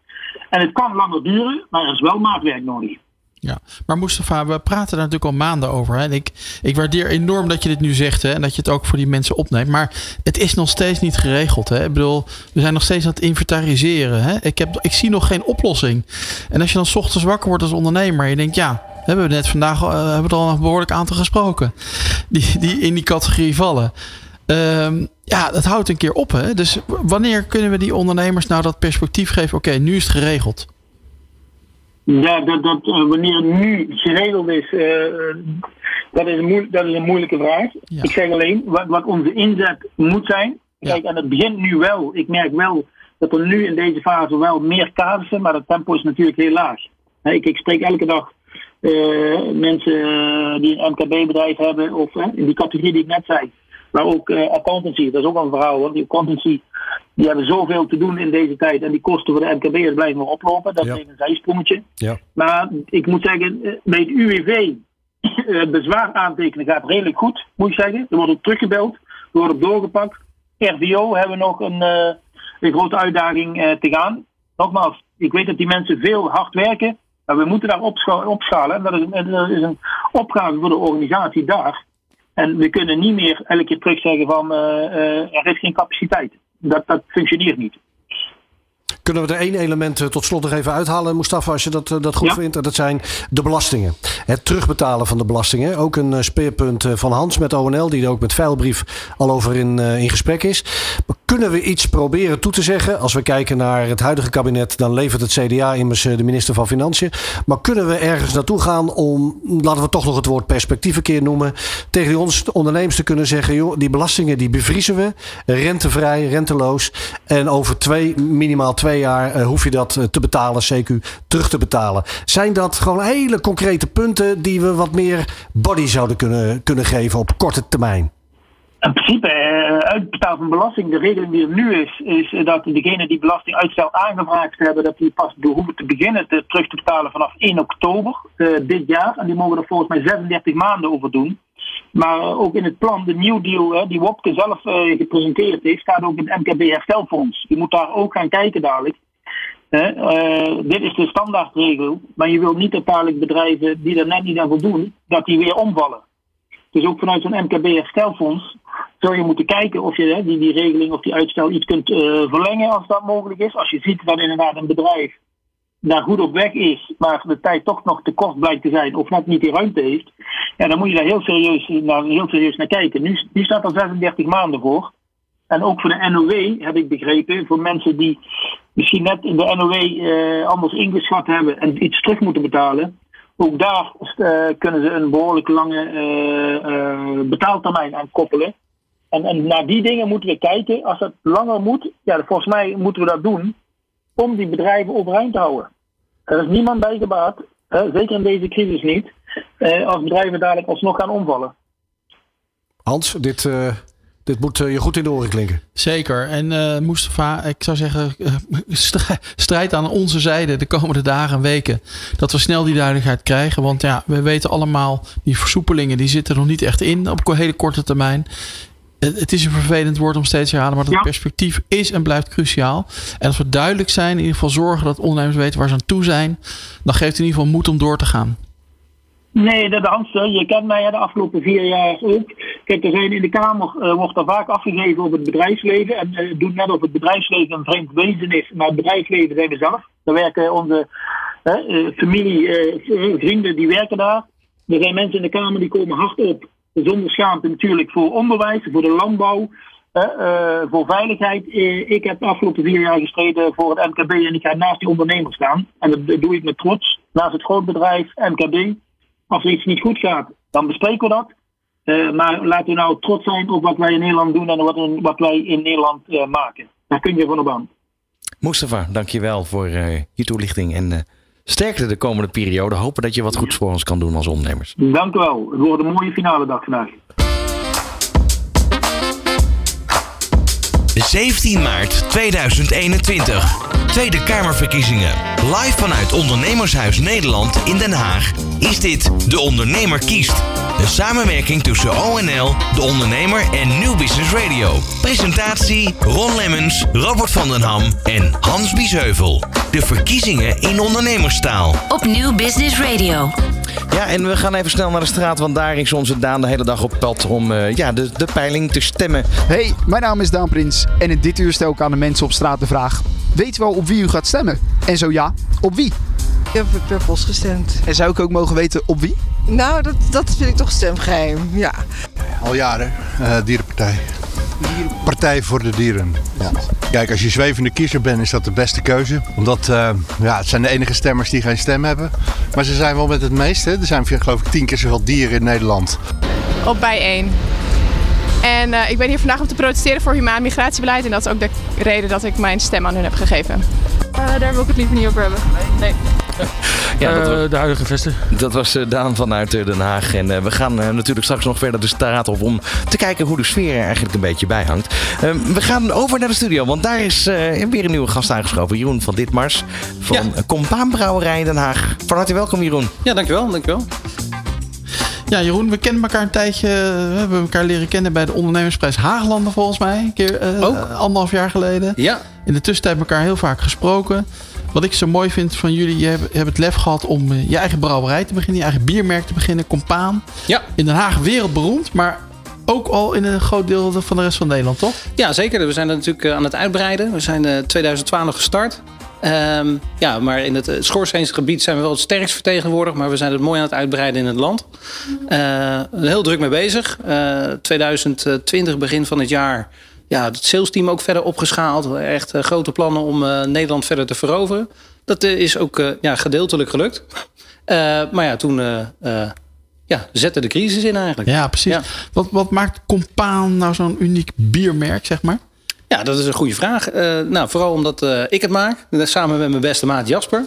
En het kan langer duren, maar er is wel maatwerk nodig. Ja, maar Mustafa, we praten daar natuurlijk al maanden over. Hè? En ik, ik waardeer enorm dat je dit nu zegt hè? en dat je het ook voor die mensen opneemt. Maar het is nog steeds niet geregeld. Hè? Ik bedoel, we zijn nog steeds aan het inventariseren. Hè? Ik, heb, ik zie nog geen oplossing. En als je dan ochtends wakker wordt als ondernemer, je denkt ja, we hebben net vandaag uh, hebben het al een behoorlijk aantal gesproken. Die, die in die categorie vallen. Um, ja, dat houdt een keer op. Hè? Dus wanneer kunnen we die ondernemers nou dat perspectief geven? Oké, nu is het geregeld. Ja, dat, dat, uh, wanneer het nu geregeld is, uh, dat, is een dat is een moeilijke vraag. Ja. Ik zeg alleen, wat, wat onze inzet moet zijn. Ja. Kijk, en het begint nu wel. Ik merk wel dat er nu in deze fase wel meer casussen, maar het tempo is natuurlijk heel laag. Ik, ik spreek elke dag mensen die een MKB-bedrijf hebben, of in die categorie die ik net zei. Maar ook accountancy, dat is ook een verhaal. Want die accountancy, die hebben zoveel te doen in deze tijd. En die kosten voor de MKB'ers blijven nog oplopen. Dat is een zijsprongetje. Ja. Maar ik moet zeggen, bij het UWV, bezwaar aantekenen gaat redelijk goed, moet ik zeggen. Er wordt ook teruggebeld, er wordt op doorgepakt. RVO hebben we nog een, een grote uitdaging te gaan. Nogmaals, ik weet dat die mensen veel hard werken. Maar we moeten daar opschalen. En dat is, een, dat is een opgave voor de organisatie daar. En we kunnen niet meer elke keer terug zeggen van uh, uh, er is geen capaciteit. Dat, dat functioneert niet. Kunnen we er één element eh, tot slot nog even uithalen, Mustafa, als je dat, eh, dat goed Ja. vindt? Dat zijn de belastingen. Het terugbetalen van de belastingen. Ook een eh, speerpunt eh, van Hans met ONL, die er ook met Veilbrief al over in, eh, in gesprek is. Kunnen we iets proberen toe te zeggen? Als we kijken naar het huidige kabinet, dan levert het CDA immers eh, de minister van Financiën. Maar kunnen we ergens naartoe gaan om, laten we toch nog het woord perspectief een keer noemen, tegen ons ondernemers te kunnen zeggen, joh, die belastingen die bevriezen we, rentevrij, renteloos. En over twee, minimaal twee jaar eh, hoef je dat eh, te betalen, CQ, terug te betalen. Zijn dat gewoon hele concrete punten die we wat meer body zouden kunnen, kunnen geven op korte termijn? In principe, eh, uitbetaal van belasting, de regeling die er nu is, is dat degenen die belastinguitstel aangevraagd hebben, dat die pas hoeven te beginnen te, terug te betalen vanaf 1 oktober eh, dit jaar. En die mogen er volgens mij 36 maanden over doen. Maar eh, ook in het plan, de New Deal, die Wopke zelf gepresenteerd heeft, staat ook het MKB Herstelfonds. Je moet daar ook gaan kijken dadelijk. Dit is de standaardregel, maar je wilt niet dat dadelijk bedrijven die er net niet aan voldoen, dat die weer omvallen. Dus ook vanuit zo'n MKB herstelfonds zou je moeten kijken of je hè, die, die regeling of die uitstel iets kunt eh, verlengen als dat mogelijk is. Als je ziet dat inderdaad een bedrijf daar goed op weg is, maar de tijd toch nog te kort blijkt te zijn of net niet die ruimte heeft, ja, dan moet je daar heel serieus, naar, heel serieus naar kijken. Nu, nu staat er 36 maanden voor. En ook voor de NOW heb ik begrepen, voor mensen die misschien net in de NOW eh, anders ingeschat hebben en iets terug moeten betalen. Ook daar eh, kunnen ze een behoorlijk lange eh, eh, betaaltermijn aan koppelen. En, en naar die dingen moeten we kijken. Als dat langer moet, ja, volgens mij moeten we dat doen om die bedrijven overeind te houden. Er is niemand bij gebaat, zeker in deze crisis niet, als bedrijven dadelijk alsnog gaan omvallen. Hans, dit, dit moet eh, je goed in de oren klinken. Zeker. En eh Mustafa, ik zou zeggen, eh, strij- strijd aan onze zijde de komende dagen en weken. Dat we snel die duidelijkheid krijgen. Want ja, we weten allemaal, die versoepelingen die zitten er nog niet echt in op hele korte termijn. Het het is een vervelend woord om steeds te herhalen, maar dat Ja. perspectief is en blijft cruciaal. En als we duidelijk zijn, in ieder geval zorgen dat ondernemers weten waar ze aan toe zijn, dan geeft het in ieder geval moed om door te gaan. Nee, dat Hans, je kent mij de afgelopen vier jaar ook. Kijk, er zijn in de Kamer eh, wordt er vaak afgegeven op het bedrijfsleven. En het doet net of het bedrijfsleven een vreemd wezen is. Maar het bedrijfsleven zijn we zelf. Daar werken onze eh, familie, vrienden, die werken daar. Er zijn mensen in de Kamer die komen hard op. Zonder schaamte natuurlijk voor onderwijs, voor de landbouw, voor veiligheid. Ik heb de afgelopen vier jaar gestreden voor het MKB en ik ga naast die ondernemers staan. En dat doe ik met trots. Naast het grootbedrijf, MKB. Als er iets niet goed gaat, dan bespreken we dat. Eh, maar laten we nou trots zijn op wat wij in Nederland doen en wat, wat wij in Nederland eh, maken. Daar kun je van op aan. Mustafa, dankjewel voor eh, je toelichting. En sterkte de komende periode. Hopen dat je wat goeds voor ons kan doen als ondernemers. Dank u wel. Het wordt een mooie finale dag vandaag. 17 maart 2021. Tweede Kamerverkiezingen. Live vanuit Ondernemershuis Nederland in Den Haag is dit De Ondernemer kiest. Een samenwerking tussen ONL, De Ondernemer en New Business Radio. Presentatie Ron Lemmens, Robert van den Ham en Hans Biesheuvel. De verkiezingen in ondernemerstaal. Op Nieuw Business Radio. Ja, en we gaan even snel naar de straat, want daar is onze Daan de hele dag op pad om eh, ja, de, de peiling te stemmen. Hey, mijn naam is Daan Prins en in dit uur stel ik aan de mensen op straat de vraag: Weet u wel op wie u gaat stemmen? En zo ja, op wie? Ik heb per post gestemd. En zou ik ook mogen weten op wie? Nou, dat, dat vind ik toch stemgeheim, ja. Al jaren, eh, dierenpartij. Partij voor de dieren. Ja. Kijk, als je zwevende kiezer bent, is dat de beste keuze. Omdat eh, ja, het zijn de enige stemmers die geen stem hebben. Maar ze zijn wel met het meeste. Er zijn geloof ik tien keer zoveel dieren in Nederland. op bijeen. En eh, ik ben hier vandaag om te protesteren voor humaan migratiebeleid. En dat is ook de reden dat ik mijn stem aan hun heb gegeven. daar wil ik het liever niet over hebben. Nee. Ja, dat Eh, was- de huidige vesten. Dat was eh, Daan vanuit eh, Den Haag. En eh, we gaan eh, natuurlijk straks nog verder de straat op om te kijken hoe de sfeer er eigenlijk een beetje bij hangt. Eh, we gaan over naar de studio, want daar is eh, weer een nieuwe gast aangeschoven. Jeroen van Ditmars van ja. Compaanbrouwerij in Den Haag. Van harte welkom Jeroen. Ja, dankjewel, dankjewel. Ja, Jeroen, we kennen elkaar een tijdje. We hebben elkaar leren kennen bij de ondernemersprijs Haaglanden volgens mij. Een keer eh, anderhalf jaar geleden. Ja. In de tussentijd elkaar heel vaak gesproken. Wat ik zo mooi vind van jullie, je hebt, het lef gehad om eh, je eigen brouwerij te beginnen, je eigen biermerk te beginnen, Compaan. Ja. In Den Haag wereldberoemd, maar ook al in een groot deel van de rest van Nederland, toch? Ja, zeker. We zijn er natuurlijk eh, aan het uitbreiden. We zijn in 2012 gestart. Ehm, ja, maar in het eh, Schoorsteensgebied zijn we wel het sterkst vertegenwoordigd. Maar we zijn het mooi aan het uitbreiden in het land. Eh, heel druk mee bezig. Eh 2020, begin van het jaar. Ja, het salesteam ook verder opgeschaald. Echt eh, grote plannen om eh, Nederland verder te veroveren. Dat eh, is ook eh, ja, gedeeltelijk gelukt. Eh, maar ja, toen eh, eh, ja, zette de crisis in eigenlijk. Ja, precies. Wat, wat maakt Compaan nou zo'n uniek biermerk, zeg maar? Ja, dat is een goede vraag. Eh, nou, vooral omdat eh, ik het maak, samen met mijn beste maat Jasper.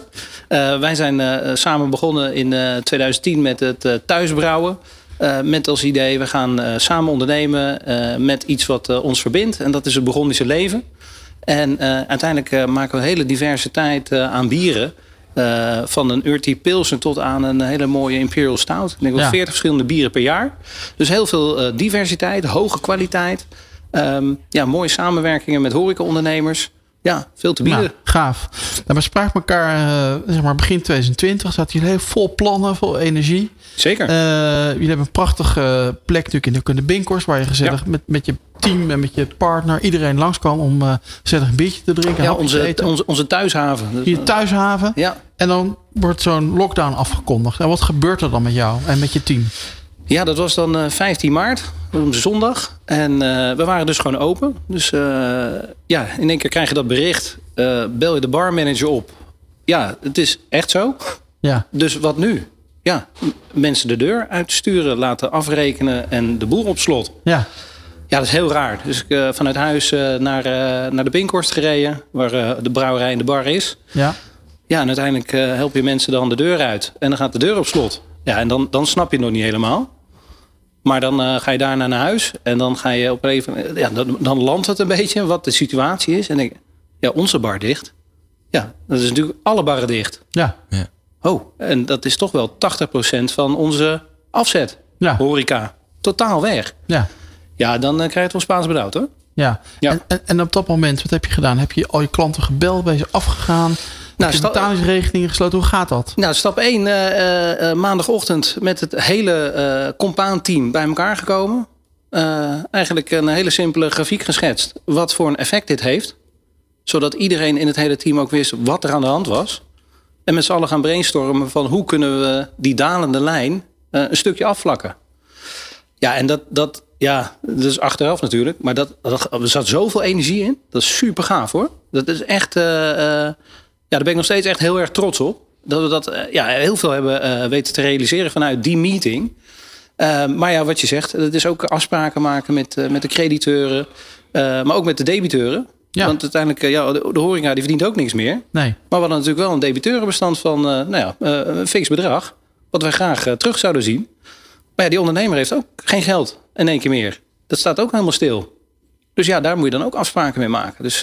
Eh, wij zijn eh, samen begonnen in eh, 2010 met het eh, thuisbrouwen. Eh, met als idee, we gaan eh, samen ondernemen eh, met iets wat eh, ons verbindt. En dat is het Burgondische leven. En eh, uiteindelijk eh, maken we hele diversiteit eh, aan bieren. Eh, van een Urti Pilsen tot aan een hele mooie Imperial Stout. Ik denk wel Ja. 40 verschillende bieren per jaar. Dus heel veel eh, diversiteit, hoge kwaliteit. Ehm, ja, mooie samenwerkingen met horecaondernemers. Ja, veel te bieden. Nou, gaaf. Nou, we spraken elkaar eh, zeg maar begin 2020. Zaten jullie heel vol plannen, vol energie. Zeker. Eh, jullie hebben een prachtige plek natuurlijk in de, in de Binkhorst. Waar je gezellig met, met je team en met je partner iedereen langs kan om eh gezellig een biertje te drinken. Ja, onze, eten. onze, onze thuishaven. Je thuishaven. Ja. En dan wordt zo'n lockdown afgekondigd. En wat gebeurt er dan met jou en met je team? Ja, dat was dan eh, 15 maart, op een zondag. En eh, we waren dus gewoon open. Dus eh, ja, in één keer krijg je dat bericht. Eh, bel je de barmanager op. Ja, het is echt zo. Ja. Dus wat nu? Ja, mensen de deur uitsturen, laten afrekenen en de boel op slot. Ja. Ja, dat is heel raar. Dus ik eh, vanuit huis eh, naar, eh, naar de Binkhorst gereden, waar eh, de brouwerij en de bar is. Ja. Ja, en uiteindelijk eh, help je mensen dan de deur uit. En dan gaat de deur op slot. Ja, en dan, dan snap je het nog niet helemaal. Maar dan eh, ga je daarna naar huis. En dan ga je op een even... Ja, dan, dan landt het een beetje wat de situatie is. En denk ik, ja, onze bar dicht. Ja, dat is natuurlijk alle barren dicht. Ja. Oh, en dat is toch wel 80% van onze afzet. Ja. Horeca. Totaal weg. Ja. Ja, dan eh, krijg je het wel Spaans benauwd hoor. Ja. En, en, en op dat moment, wat heb je gedaan? Heb je al je klanten gebeld? Ben je ze afgegaan? Nou, sta- betalingsregelingen gesloten? Hoe gaat dat? Nou, stap 1, eh, eh, maandagochtend met het hele eh compaanteam bij elkaar gekomen. Eh, eigenlijk een hele simpele grafiek geschetst. Wat voor een effect dit heeft. Zodat iedereen in het hele team ook wist wat er aan de hand was. En met z'n allen gaan brainstormen van hoe kunnen we die dalende lijn eh, een stukje afvlakken. Ja, en dat, dat, ja, dat is achteraf natuurlijk. Maar dat, dat, er zat zoveel energie in. Dat is super gaaf hoor. Dat is echt, eh, eh, daar ben ik nog steeds echt heel erg trots op. Dat we dat eh, ja, heel veel hebben eh, weten te realiseren vanuit die meeting. Eh, maar ja, wat je zegt, het is ook afspraken maken met, eh, met de crediteuren. maar ook met de debiteuren. Want uiteindelijk, ja, de, de horeca die verdient ook niks meer. Nee. Maar we hadden natuurlijk wel een debiteurenbestand van nou ja, een fix bedrag. Wat wij graag terug zouden zien. Maar ja, die ondernemer heeft ook geen geld in één keer meer. Dat staat ook helemaal stil. Dus ja, daar moet je dan ook afspraken mee maken. Dus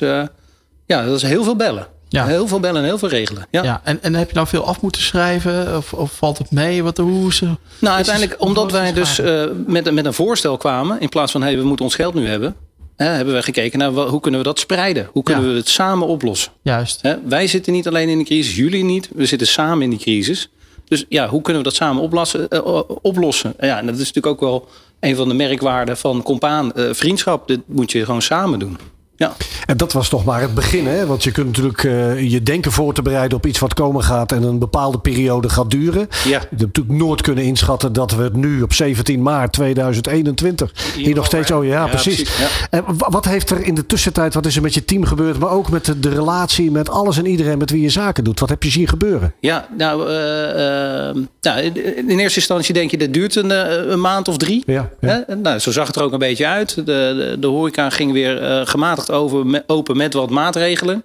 ja, dat is heel veel bellen. Ja. Heel veel bellen en heel veel regelen. Ja. Ja. En, en heb je nou veel af moeten schrijven? Of, of valt het mee? Wat, hoe is, Nou, uiteindelijk, omdat wij dus eh, met, met een voorstel kwamen, in plaats van hey, we moeten ons geld nu hebben, hè, hebben we gekeken naar wel- hoe kunnen we dat spreiden? Hoe kunnen Ja. we het samen oplossen? Juist. Hè, wij zitten niet alleen in de crisis, jullie niet. We zitten samen in die crisis. Dus ja, hoe kunnen we dat samen oplossen? eh, oplossen? Ja, en dat is natuurlijk ook wel een van de merkwaarden van Compaan. eh, vriendschap, dit moet je gewoon samen doen. Ja. En dat was toch maar het begin, hè? Want je kunt natuurlijk eh, je denken voor te bereiden op iets wat komen gaat en een bepaalde periode gaat duren. Ja. Je hebt natuurlijk nooit kunnen inschatten dat we het nu op 17 maart 2021 hier nog steeds. Oh ja, Ja, precies. precies, ja. En wa- wat heeft er in de tussentijd, wat is er met je team gebeurd, maar ook met de, de relatie met alles en iedereen met wie je zaken doet? Wat heb je zien gebeuren? Ja, nou, eh, eh, nou in, eerste instantie denk je, dit duurt een, eh, een maand of drie. Ja, Hè? Nou, zo zag het er ook een beetje uit. De, de, de horeca ging weer eh, over, open met wat maatregelen.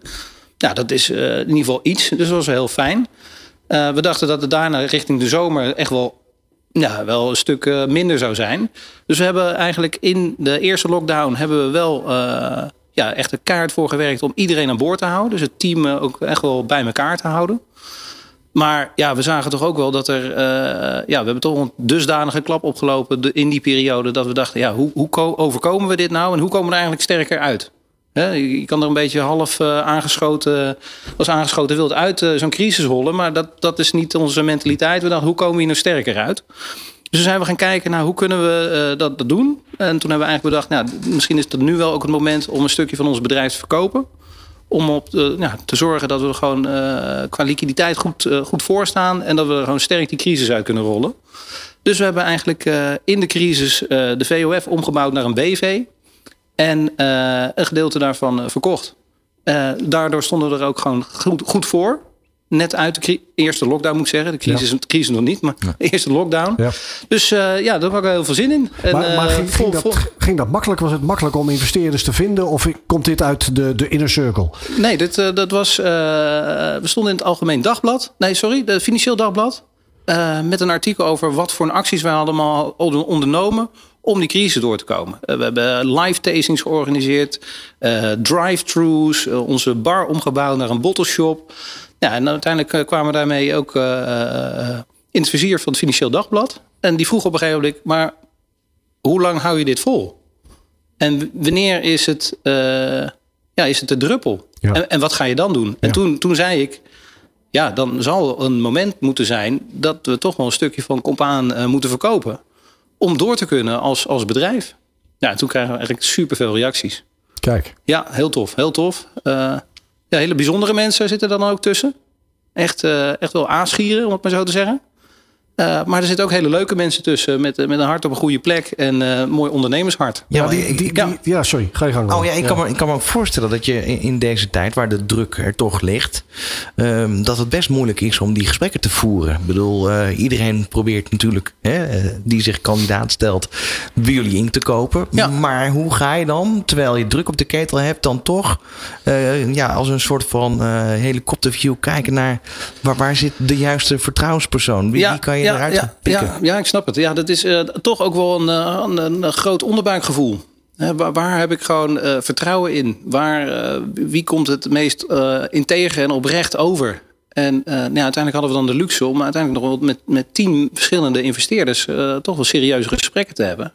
Nou, dat is eh, in ieder geval iets, dus dat was heel fijn. Eh, we dachten dat het daarna richting de zomer echt wel, ja, wel een stuk eh, minder zou zijn. Dus we hebben eigenlijk in de eerste lockdown hebben we wel ja, echt een kaart voor gewerkt om iedereen aan boord te houden. Dus het team ook echt wel bij elkaar te houden. Maar ja, we zagen toch ook wel dat er. ja, we hebben toch een dusdanige klap opgelopen in die periode. dat we dachten: ja, hoe, hoe ko- overkomen we dit nou en hoe komen we er eigenlijk sterker uit? Je kan er een beetje half eh, aangeschoten, als aangeschoten wild uit eh, zo'n crisis hollen. Maar dat, dat is niet onze mentaliteit. We dachten: hoe komen we hier nou sterker uit? Dus toen zijn we gaan kijken naar hoe kunnen we eh, dat, dat doen. En toen hebben we eigenlijk bedacht: nou, misschien is het nu wel ook het moment om een stukje van ons bedrijf te verkopen om op ja, te zorgen dat we gewoon qua liquiditeit goed, goed voor staan. En dat we gewoon sterk die crisis uit kunnen rollen. Dus we hebben eigenlijk in de crisis de VOF omgebouwd naar een BV. En eh, een gedeelte daarvan eh, verkocht. Eh, daardoor stonden we er ook gewoon goed, goed voor. Net uit de eerste lockdown moet ik zeggen. De crisis, de crisis nog niet, maar de eerste lockdown. Dus eh, ja, daar had ik heel veel zin in. En, maar maar ging, vol- ging, vol- dat, ging dat makkelijk? Was het makkelijk om investeerders te vinden? Of komt dit uit de, de inner circle? Nee, dit, dat was. we stonden in het Algemeen Dagblad. Nee, sorry, de Financieel Dagblad. met een artikel over wat voor acties wij allemaal hadden ondernomen. Om die crisis door te komen. Eh, we hebben live tastings georganiseerd. eh, drive-thrus. eh, onze bar omgebouwd naar een bottle shop. Ja, en uiteindelijk kwamen we daarmee ook in het vizier van het Financieel Dagblad. En die vroeg op een gegeven moment. maar hoe lang hou je dit vol? En wanneer is het, ja, is het de druppel? En, en wat ga je dan doen? En toen, toen zei ik, ja, dan zal een moment moeten zijn dat we toch wel een stukje van Compaan eh, moeten verkopen. Om door te kunnen als, als bedrijf. Ja, en toen krijgen we eigenlijk superveel reacties. Kijk. Ja, heel tof, heel tof. Eh, ja, hele bijzondere mensen zitten er dan ook tussen. Echt, eh, echt wel aanschieren, om het maar zo te zeggen. Eh, maar er zitten ook hele leuke mensen tussen met, eh, met een hart op een goede plek en eh mooi ondernemershart. Ja, maar die, die, die- ja, sorry. Ga je gang. Oh ja, ik kan, me, ik kan me ook voorstellen dat je in, in deze tijd, waar de druk er toch ligt, ehm, dat het best moeilijk is om die gesprekken te voeren. Ik bedoel, eh, iedereen probeert natuurlijk, hè, die zich kandidaat stelt, bij jullie in te kopen. Maar hoe ga je dan, terwijl je druk op de ketel hebt, dan toch eh, ja, als een soort van eh, helikopterview kijken naar waar, waar zit de juiste vertrouwenspersoon? Wie, wie kan je eruit ja, pikken? ja, ja, ik snap het. Ja, dat is eh, toch ook wel een, eh, een, een groot onderbuikgevoel. Waar, waar heb ik gewoon eh, vertrouwen in? Waar, wie komt het meest integer en oprecht over? En nou ja, uiteindelijk hadden we dan de luxe om uiteindelijk nog wel met, met tien verschillende investeerders toch wel serieuze gesprekken te hebben.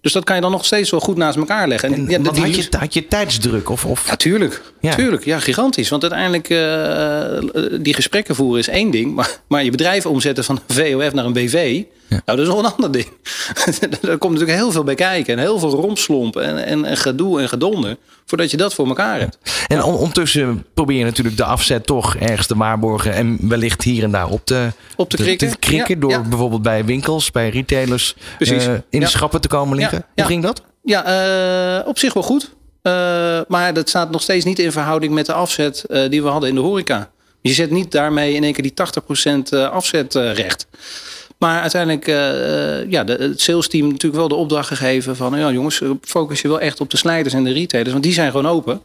Dus dat kan je dan nog steeds wel goed naast elkaar leggen. En, ja, Want die had, je, had je tijdsdruk? Of, of? ja, tuurlijk. Ja. Tuurlijk, ja, gigantisch. Want uiteindelijk, eh, eh, die gesprekken voeren is één ding. Maar, maar je bedrijf omzetten van een VOF naar een BV, nou, dat is nog een ander ding. Daar komt natuurlijk heel veel bij kijken. En heel veel rompslomp en, en, en gedoe en gedonder. Voordat je dat voor elkaar hebt. En on- ondertussen probeer je natuurlijk de afzet toch ergens te waarborgen. En wellicht hier en daar op te, Op te krikken. krikken Ja, door bijvoorbeeld bij winkels, bij retailers eh, in de schappen te komen liggen. Hoe ging dat? Ja, eh, op zich wel goed. Eh, maar dat staat nog steeds niet in verhouding met de afzet die we hadden in de horeca. Je zet niet daarmee in één keer die 80% eh, afzet recht. Maar uiteindelijk, eh, ja, de, het sales team natuurlijk wel de opdracht gegeven van... ja jongens, eh, focus je wel echt op de snijders en de retailers. Want die zijn gewoon open.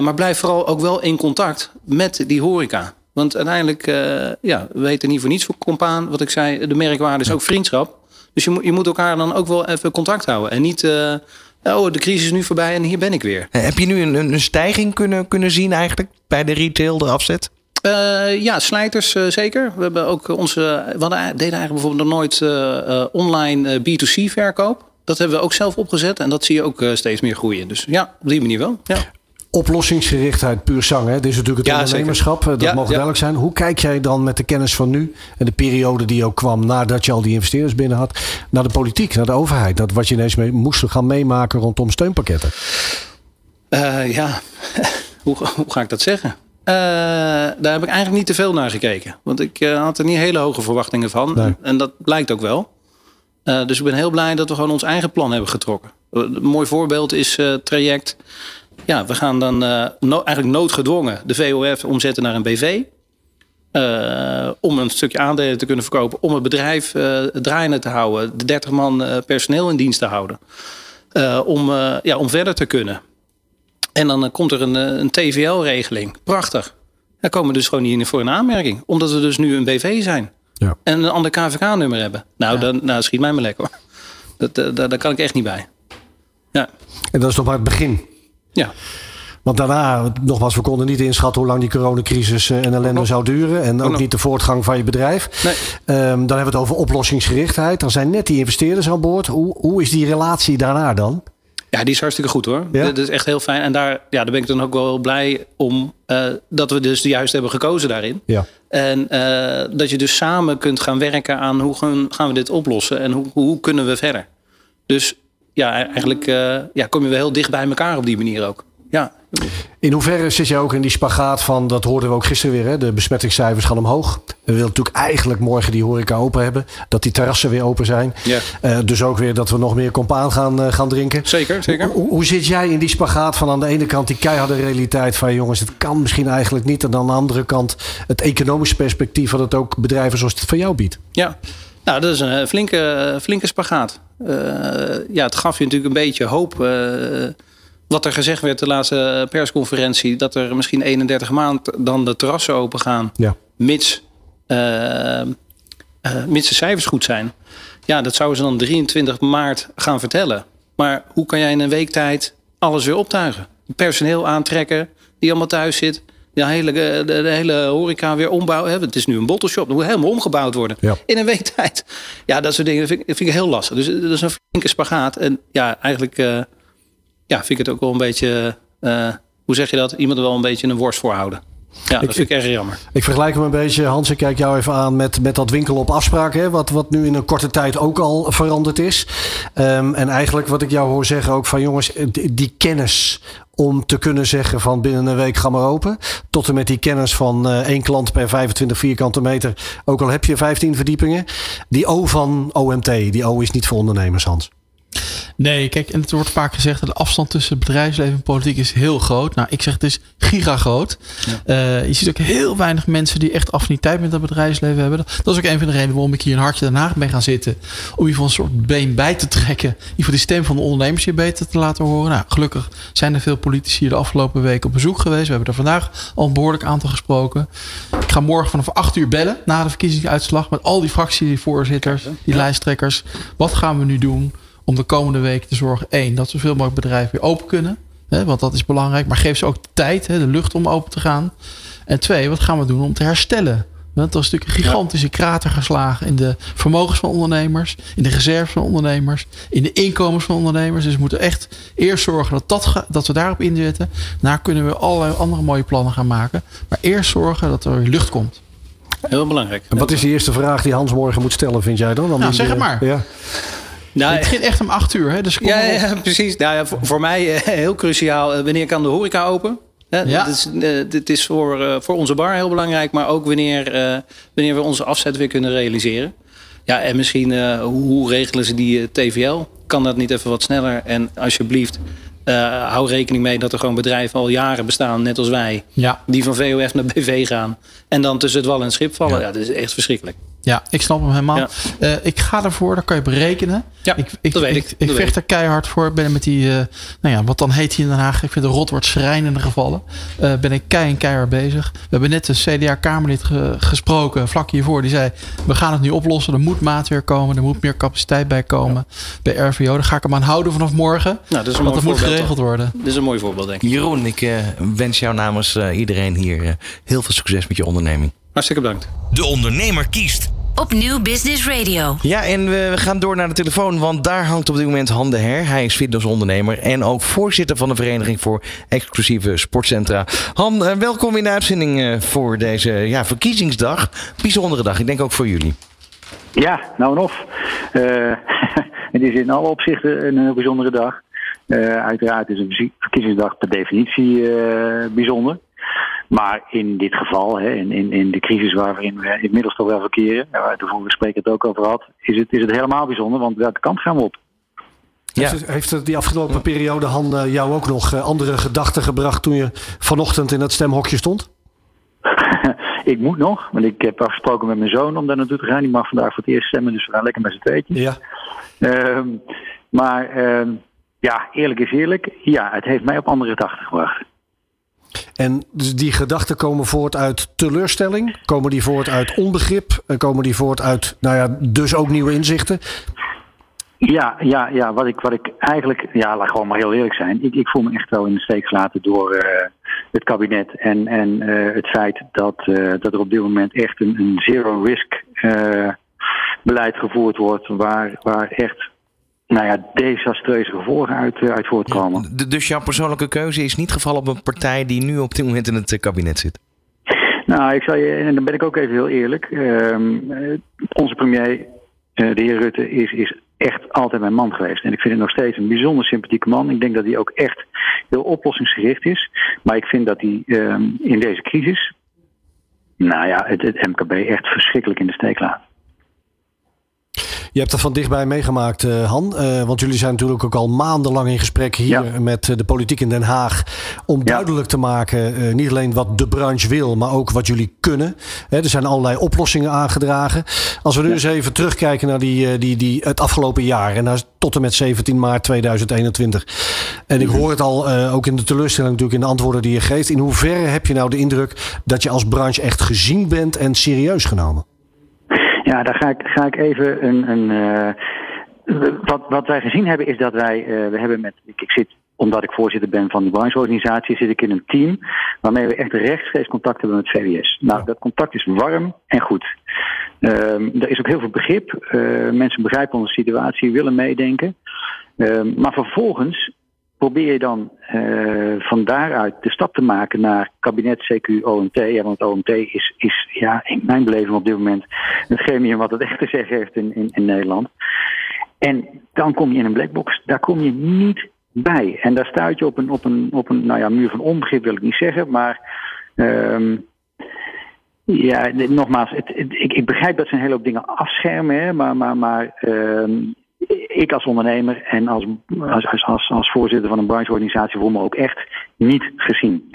Maar blijf vooral ook wel in contact met die horeca. Want uiteindelijk, eh, ja, we weten niet voor niets voor Compaan. Wat ik zei, de merkwaarde is ook vriendschap. Dus je moet, je moet elkaar dan ook wel even contact houden. En niet, oh, de crisis is nu voorbij en hier ben ik weer. Heb je nu een, een een stijging kunnen, kunnen zien eigenlijk bij de retail, de afzet? Eh, ja, slijters eh, zeker. We hebben ook onze. We hadden, deden eigenlijk bijvoorbeeld nog nooit eh, online eh, B2C verkoop. Dat hebben we ook zelf opgezet en dat zie je ook steeds meer groeien. Dus ja, op die manier wel. Ja. Oplossingsgerichtheid puur zang. Hè? Dit is natuurlijk het Ja, ondernemerschap. zeker. Dat Ja, mag ja. duidelijk zijn. Hoe kijk jij dan met de kennis van nu en de periode die ook kwam nadat je al die investeerders binnen had, naar de politiek, naar de overheid? Dat wat je ineens mee moest gaan meemaken rondom steunpakketten. Ja, hoe, hoe ga ik dat zeggen? Eh, daar heb ik eigenlijk niet te veel naar gekeken. Want ik eh, had er niet hele hoge verwachtingen van. Nee. En, dat blijkt ook wel. Eh, dus ik ben heel blij dat we gewoon ons eigen plan hebben getrokken. Een mooi voorbeeld is traject. Ja, we gaan dan no- eigenlijk noodgedwongen de VOF omzetten naar een BV. Om een stukje aandelen te kunnen verkopen. Om het bedrijf draaiende te houden. De 30 man personeel in dienst te houden. Om, ja, om verder te kunnen. En dan eh, komt er een, eh, een TVL-regeling. Prachtig. Dan komen we dus gewoon niet voor een aanmerking. Omdat we dus nu een BV zijn. Ja. En een ander KVK-nummer hebben. Nou, dan nou, schiet mij maar lekker hoor. Dat, eh, daar, daar kan ik echt niet bij. Ja. En dat is nog maar het begin. Ja. Want daarna, nogmaals, we konden niet inschatten hoe lang die coronacrisis en ellende zou duren. En ook niet de voortgang van je bedrijf. Ehm, dan hebben we het over oplossingsgerichtheid. Dan zijn net die investeerders aan boord. Hoe, hoe is die relatie daarna dan? Ja, die is hartstikke goed hoor. Ja? Dat is echt heel fijn. En daar, ja, daar ben ik dan ook wel blij om eh, dat we dus juist hebben gekozen daarin. Ja. En eh, dat je dus samen kunt gaan werken aan hoe gaan, gaan we dit oplossen en hoe, hoe kunnen we verder. Dus ja, eigenlijk eh, ja, kom je wel heel dicht bij elkaar op die manier ook. Ja. In hoeverre zit je ook in die spagaat van, dat hoorden we ook gisteren weer, hè? de besmettingscijfers gaan omhoog. We willen natuurlijk eigenlijk morgen die horeca open hebben. Dat die terrassen weer open zijn. Ja. Eh, dus ook weer dat we nog meer compaan gaan, eh, gaan drinken. Zeker, zeker. Hoe, hoe zit jij in die spagaat van aan de ene kant die keiharde realiteit van jongens, het kan misschien eigenlijk niet. En aan de andere kant het economische perspectief van het ook bedrijven zoals het van jou biedt. Ja, nou, dat is een eh, flinke, flinke spagaat. Uh, ja, het gaf je natuurlijk een beetje hoop. Wat er gezegd werd de laatste persconferentie, dat er misschien 31 maand dan de terrassen open gaan. Ja. Mits, uh, mits de cijfers goed zijn. Ja, dat zouden ze dan 23 maart gaan vertellen. Maar hoe kan jij in een week tijd alles weer optuigen? Personeel aantrekken die allemaal thuis zit. De hele, de, de hele horeca weer ombouwen. Het is nu een bottleshop. Dat moet helemaal omgebouwd worden. Ja. In een week tijd. Ja, dat soort dingen vind ik, vind ik heel lastig. Dus dat is een flinke spagaat. En ja, eigenlijk uh, ja, vind ik het ook wel een beetje... Uh, hoe zeg je dat? Iemand er wel een beetje een worst voor houden. Ja, dat vind ik erg jammer. Ik vergelijk hem een beetje, Hans, ik kijk jou even aan met, met dat winkelen op afspraak. Hè, wat, wat nu in een korte tijd ook al veranderd is. Um, en eigenlijk wat ik jou hoor zeggen ook van jongens, die, die, kennis om te kunnen zeggen van binnen een week ga maar open. Tot en met die kennis van uh, één klant per 25 vierkante meter. Ook al heb je 15 verdiepingen. Die O van OMT, die O is niet voor ondernemers, Hans. Nee, kijk, en het wordt vaak gezegd dat de afstand tussen bedrijfsleven en politiek is heel groot. Nou, ik zeg het is gigagroot. Ja. Uh, je ziet ook heel weinig mensen die echt affiniteit met dat bedrijfsleven hebben. Dat is ook een van de redenen waarom ik hier in Hartje Den Haag ben gaan zitten. Om je van een soort been bij te trekken. Voor die stem van de ondernemers hier beter te laten horen. Nou, gelukkig zijn er veel politici hier de afgelopen weken op bezoek geweest. We hebben er vandaag al een behoorlijk aantal gesproken. Ik ga morgen vanaf 8 uur bellen na de verkiezingsuitslag. Met al die fractievoorzitters, die ja. lijsttrekkers. Wat gaan we nu doen? Om de komende week te zorgen, één, dat zoveel mogelijk bedrijven weer open kunnen. Hè, want dat is belangrijk. Maar geef ze ook de tijd, hè, de lucht om open te gaan. En twee, wat gaan we doen om te herstellen? Want er is natuurlijk een gigantische krater geslagen in de vermogens van ondernemers, in de reserves van ondernemers, in de inkomens van ondernemers. Dus we moeten echt eerst zorgen dat, dat, dat we daarop inzetten. Daarna kunnen we allerlei andere mooie plannen gaan maken. Maar eerst zorgen dat er lucht komt. Heel belangrijk. En wat is de eerste vraag die Hans morgen moet stellen, vind jij dan? dan nou, zeg het maar. Ja. Nou, het begint echt om acht uur. Hè? Dus ja, ja, precies. Nou, ja, voor, voor, mij uh, heel cruciaal. Uh, wanneer kan de horeca open? Ja, ja. Dit is, dit is voor, voor onze bar heel belangrijk. Maar ook wanneer, wanneer we onze afzet weer kunnen realiseren. Ja, en misschien hoe, hoe, regelen ze die TVL? Kan dat niet even wat sneller? En alsjeblieft, hou rekening mee dat er gewoon bedrijven al jaren bestaan, net als wij. Ja. Die van VOF naar BV gaan. En dan tussen het wal en het schip vallen. Ja, dat is echt verschrikkelijk. Ja, ik snap hem helemaal. Ja. Uh, ik ga ervoor, daar kan je berekenen. Ja, ik, ik, dat weet ik. Ik, ik vecht er keihard voor. Ben met die, uh, nou ja, wat dan heet hier in Den Haag. Ik vind de rot wordt schrijnende gevallen. Uh, ben ik kei en keihard bezig. We hebben net een CDA-Kamerlid ge, gesproken, vlak hiervoor. Die zei, we gaan het nu oplossen. Er moet maat weer komen. Er moet meer capaciteit bij komen. Ja. Bij RVO. Daar ga ik hem aan houden vanaf morgen. Nou, dat is een want dat moet geregeld toch? worden. Dit is een mooi voorbeeld, denk ik. Jeroen, ik wens jou namens iedereen hier heel veel succes met je onderneming. Hartstikke bedankt. De ondernemer kiest op Nieuw Business Radio. Ja, en we gaan door naar de telefoon, want daar hangt op dit moment Han de Her. Hij is fitnessondernemer en ook voorzitter van de Vereniging voor Exclusieve Sportcentra. Han, welkom in de uitzending voor deze ja, verkiezingsdag. Bijzondere dag, ik denk ook voor jullie. Ja, nou en of. Uh, het is in alle opzichten een bijzondere dag. Uh, uiteraard is een verkiezingsdag per definitie bijzonder. Maar in dit geval, hè, in, in, in de crisis waarin we inmiddels toch wel verkeren, waar de vorige spreker het ook over had, is het, is het helemaal bijzonder, want welke kant gaan we op? Ja. Heeft, die afgelopen periode, Han, jou ook nog uh, andere gedachten gebracht toen je vanochtend in het stemhokje stond? ik moet nog, want ik heb afgesproken met mijn zoon om daar naartoe te gaan. Die mag vandaag voor het eerst stemmen, dus we gaan lekker met z'n tweetjes. Ja. Uh, maar ja, eerlijk is eerlijk, ja, het heeft mij op andere gedachten gebracht. En dus die gedachten komen voort uit teleurstelling? Komen die voort uit onbegrip? Komen die voort uit, nou ja, dus ook nieuwe inzichten? Ja, ja, ja wat, ik, wat ik eigenlijk, ja, laat gewoon maar heel eerlijk zijn. Ik, ik voel me echt wel in de steek gelaten door eh, het kabinet. En, en eh, het feit dat, eh, dat er op dit moment echt een, een zero-risk eh, beleid gevoerd wordt. Waar, waar echt, nou ja, desastreuze gevolgen uit, eh, uit voortkomen. Dus jouw persoonlijke keuze is niet gevallen op een partij die nu op dit moment in het eh, kabinet zit? Nou, ik zal je, en dan ben ik ook even heel eerlijk. Ehm, eh, onze premier, de heer Rutte, is, is echt altijd mijn man geweest. En ik vind het nog steeds een bijzonder sympathieke man. Ik denk dat hij ook echt heel oplossingsgericht is. Maar ik vind dat hij ehm, in deze crisis, nou ja, het, het MKB echt verschrikkelijk in de steek laat. Je hebt dat van dichtbij meegemaakt, eh, Han. Eh, want jullie zijn natuurlijk ook al maandenlang in gesprek hier met eh, de politiek in Den Haag. Om duidelijk te maken, niet alleen wat de branche wil, maar ook wat jullie kunnen. Hè, er zijn allerlei oplossingen aangedragen. Als we nu eens even terugkijken naar die, die, die, het afgelopen jaar. En tot en met 17 maart 2021. En ik hoor het al ook in de teleurstelling natuurlijk in de antwoorden die je geeft. In hoeverre heb je nou de indruk dat je als branche echt gezien bent en serieus genomen? Ja, daar ga ik, ga ik even een. een eh, wat, wat wij gezien hebben is dat wij. eh, we hebben met. Ik, zit, omdat ik voorzitter ben van de brancheorganisatie, zit ik in een team waarmee we echt rechtstreeks contact hebben met VWS. Nou, dat contact is warm en goed. Ehm, er is ook heel veel begrip. Eh, mensen begrijpen onze situatie, willen meedenken. Ehm, maar vervolgens probeer je dan eh, van daaruit de stap te maken naar kabinet CQ OMT. Want OMT is, is ja, in mijn beleving op dit moment het gremium wat het echt te zeggen heeft in, in, Nederland. En dan kom je in een blackbox. Daar kom je niet bij. En daar stuit je op een, op een, op een nou ja, muur van onbegrip, wil ik niet zeggen. Maar ehm, ja, nogmaals, het- ik, ik begrijp dat ze een hele hoop dingen afschermen. Hè, maar maar, maar ehm, ik als ondernemer en als, als, als, als, voorzitter van een brancheorganisatie voel me ook echt niet gezien.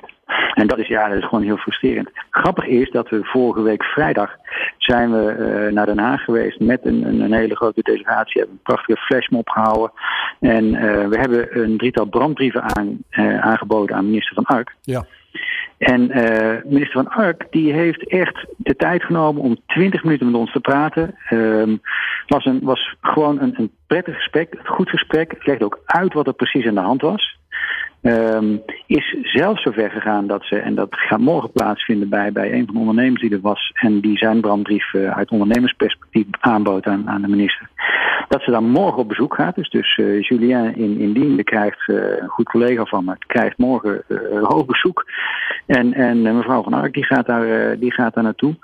En dat is, ja, dat is gewoon heel frustrerend. Grappig is dat we vorige week vrijdag zijn we eh, naar Den Haag geweest met een, een, een hele grote delegatie. Hebben een prachtige flashmob gehouden. En eh, we hebben een drietal brandbrieven aan, eh, aangeboden aan minister Van Ark. Ja. En minister Van Ark die heeft echt de tijd genomen om 20 minuten met ons te praten. Ehm was, een, was gewoon een, een prettig gesprek, een goed gesprek. Legde ook uit wat er precies aan de hand was. Ehm, is zelfs zover gegaan dat ze, en dat gaat morgen plaatsvinden bij, bij een van de ondernemers die er was, en die zijn brandbrief eh, uit ondernemersperspectief aanbood aan, aan de minister, dat ze dan morgen op bezoek gaat. Dus, dus eh, Julien in, in Diende krijgt, eh, een goed collega van me, krijgt morgen hoog bezoek. En, en mevrouw Van Ark die gaat daar, die gaat daar naartoe.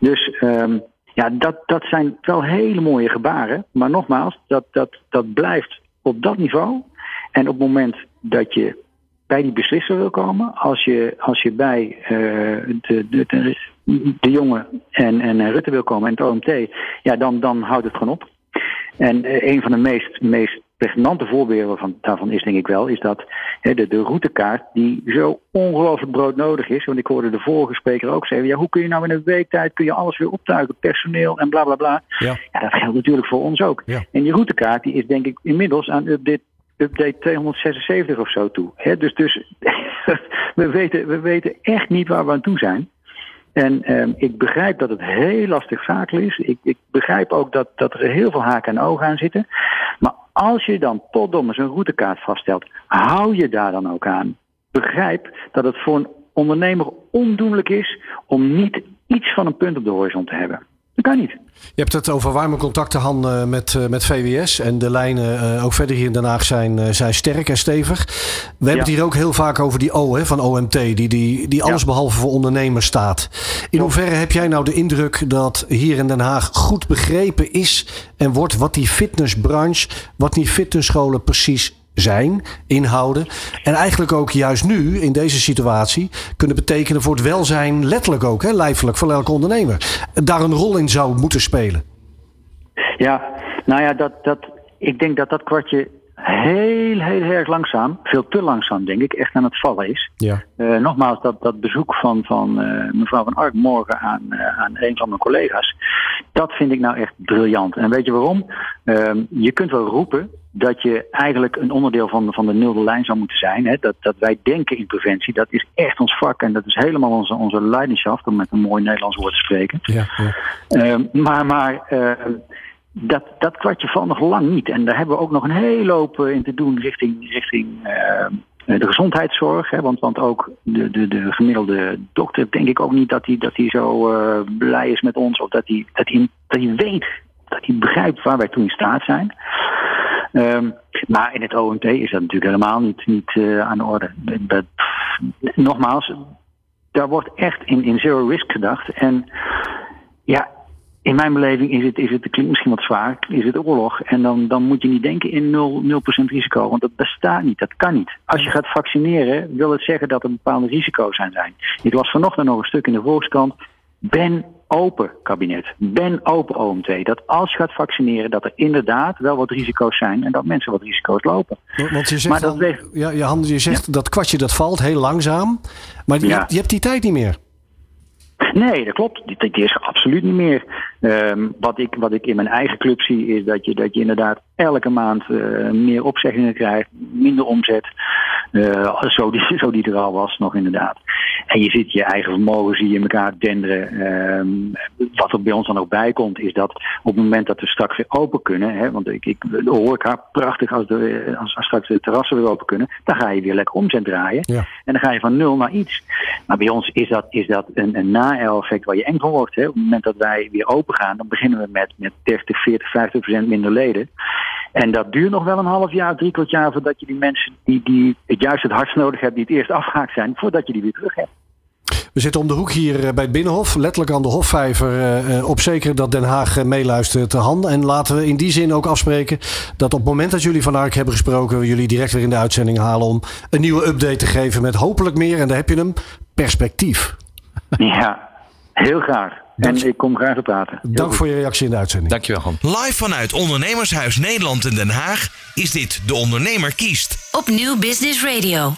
Dus ehm, ja, dat, dat zijn wel hele mooie gebaren. Maar nogmaals, dat, dat, dat blijft op dat niveau. En op het moment dat je bij die beslisser wil komen, als je, als je bij eh, de, de, de, de jongen en, en Rutte wil komen en het OMT, ja, dan, dan houdt het gewoon op. En eh, een van de meest, meest pregnante voorbeelden van, daarvan is denk ik wel, is dat hè, de, de routekaart die zo ongelooflijk broodnodig is. Want ik hoorde de vorige spreker ook zeggen, ja, hoe kun je nou in een week tijd kun je alles weer optuigen, personeel en bla bla bla. Ja. Ja, dat geldt natuurlijk voor ons ook. En die routekaart die is denk ik inmiddels aan update, update 276 of zo toe. Dus dus we, weten, we weten echt niet waar we aan toe zijn. En ehm, ik begrijp dat het heel lastig zakel is. Ik, ik begrijp ook dat, dat er heel veel haken en ogen aan zitten. Maar als je dan potdomme zo'n routekaart vaststelt, hou je daar dan ook aan. Begrijp dat het voor een ondernemer ondoenlijk is om niet iets van een punt op de horizon te hebben. Dat kan niet. Je hebt het over warme contacten, Han, eh, met, eh, met VWS. En de lijnen eh, ook verder hier in Den Haag zijn, zijn sterk en stevig. We hebben het hier ook heel vaak over die O hè, van OMT. Die, die, die alles behalve voor ondernemers staat. In hoeverre heb jij nou de indruk dat hier in Den Haag goed begrepen is en wordt wat die fitnessbranche, wat die fitnessscholen precies zijn, inhouden. En eigenlijk ook juist nu, in deze situatie, kunnen betekenen voor het welzijn, letterlijk ook, hè, lijfelijk, van elke ondernemer. Daar een rol in zou moeten spelen. Ja, nou ja, dat, dat, ik denk dat dat kwartje heel, heel erg langzaam, veel te langzaam denk ik, echt aan het vallen is. Ja. Eh, nogmaals, dat, dat bezoek van, van eh, mevrouw Van Ark morgen aan, eh, aan een van mijn collega's, dat vind ik nou echt briljant. En weet je waarom? Ehm, je kunt wel roepen dat je eigenlijk een onderdeel van, van de nulde lijn zou moeten zijn. Hè? Dat, dat wij denken in preventie, dat is echt ons vak en dat is helemaal onze, onze om met een mooi Nederlands woord te spreken. Ja, ja. Ehm, maar maar ehm, dat, dat kwartje valt nog lang niet. En daar hebben we ook nog een hele hoop eh, in te doen richting, richting ehm, eh, de gezondheidszorg. Hè? Want, want ook de, de, de gemiddelde dokter, denk ik ook niet dat hij dat zo eh, blij is met ons. Of dat hij, dat dat hij weet, dat hij begrijpt waar wij toe in staat zijn. Ehm, maar in het OMT is dat natuurlijk helemaal niet, niet eh, aan de orde. Nogmaals, daar wordt echt in, in zero risk gedacht. En ja, in mijn beleving is het, is het, klinkt misschien wat zwaar, is het oorlog. En dan, dan moet je niet denken in 0, 0% risico, want dat bestaat niet, dat kan niet. Als je gaat vaccineren, wil het zeggen dat er bepaalde risico's zijn. Ik las vanochtend nog een stuk in de Volkskrant. Ben open, kabinet. Ben open, OMT. Dat als je gaat vaccineren, dat er inderdaad wel wat risico's zijn en dat mensen wat risico's lopen. Want je zegt, Maar dat dan- ja, je, Hans, je zegt dat kwartje dat valt heel langzaam. Maar je, Ja. hebt, je hebt die tijd niet meer. Nee, dat klopt. Die, die is er absoluut niet meer. Ehm, wat, ik, wat ik in mijn eigen club zie, is dat je, dat je inderdaad elke maand eh, meer opzeggingen krijgt, minder omzet. eh, zo, die, zo die er al was, nog inderdaad. En je ziet je eigen vermogen, zie je elkaar denderen. Ehm, wat er bij ons dan ook bij komt, is dat op het moment dat we straks weer open kunnen, hè, want ik, ik de horeca, prachtig als, de, als, als straks de terrassen weer open kunnen, dan ga je weer lekker omzet draaien. Ja. En dan ga je van nul naar iets. Maar bij ons is dat, is dat een, een na-effect waar je eng van wordt. Hè. Op het moment dat wij weer open gaan, dan beginnen we met, met 30, 40, 50 procent minder leden. En dat duurt nog wel een half jaar, drie kwart jaar voordat je die mensen die, die het juist het hardst nodig hebben, die het eerst afgehaakt zijn, voordat je die weer terug hebt. We zitten om de hoek hier eh, bij het Binnenhof. Letterlijk aan de Hofvijver. eh, eh, op zeker dat Den Haag meeluistert. Han. En laten we in die zin ook afspreken dat op het moment dat jullie van Ark hebben gesproken, we jullie direct weer in de uitzending halen om een nieuwe update te geven met hopelijk meer, en daar heb je hem, perspectief. Ja, heel graag. En ik kom graag te praten. Heel Dank goed. voor je reactie in de uitzending. Dankjewel, Han. Live vanuit Ondernemershuis Nederland in Den Haag is dit De Ondernemer kiest. Op Nieuw Business Radio.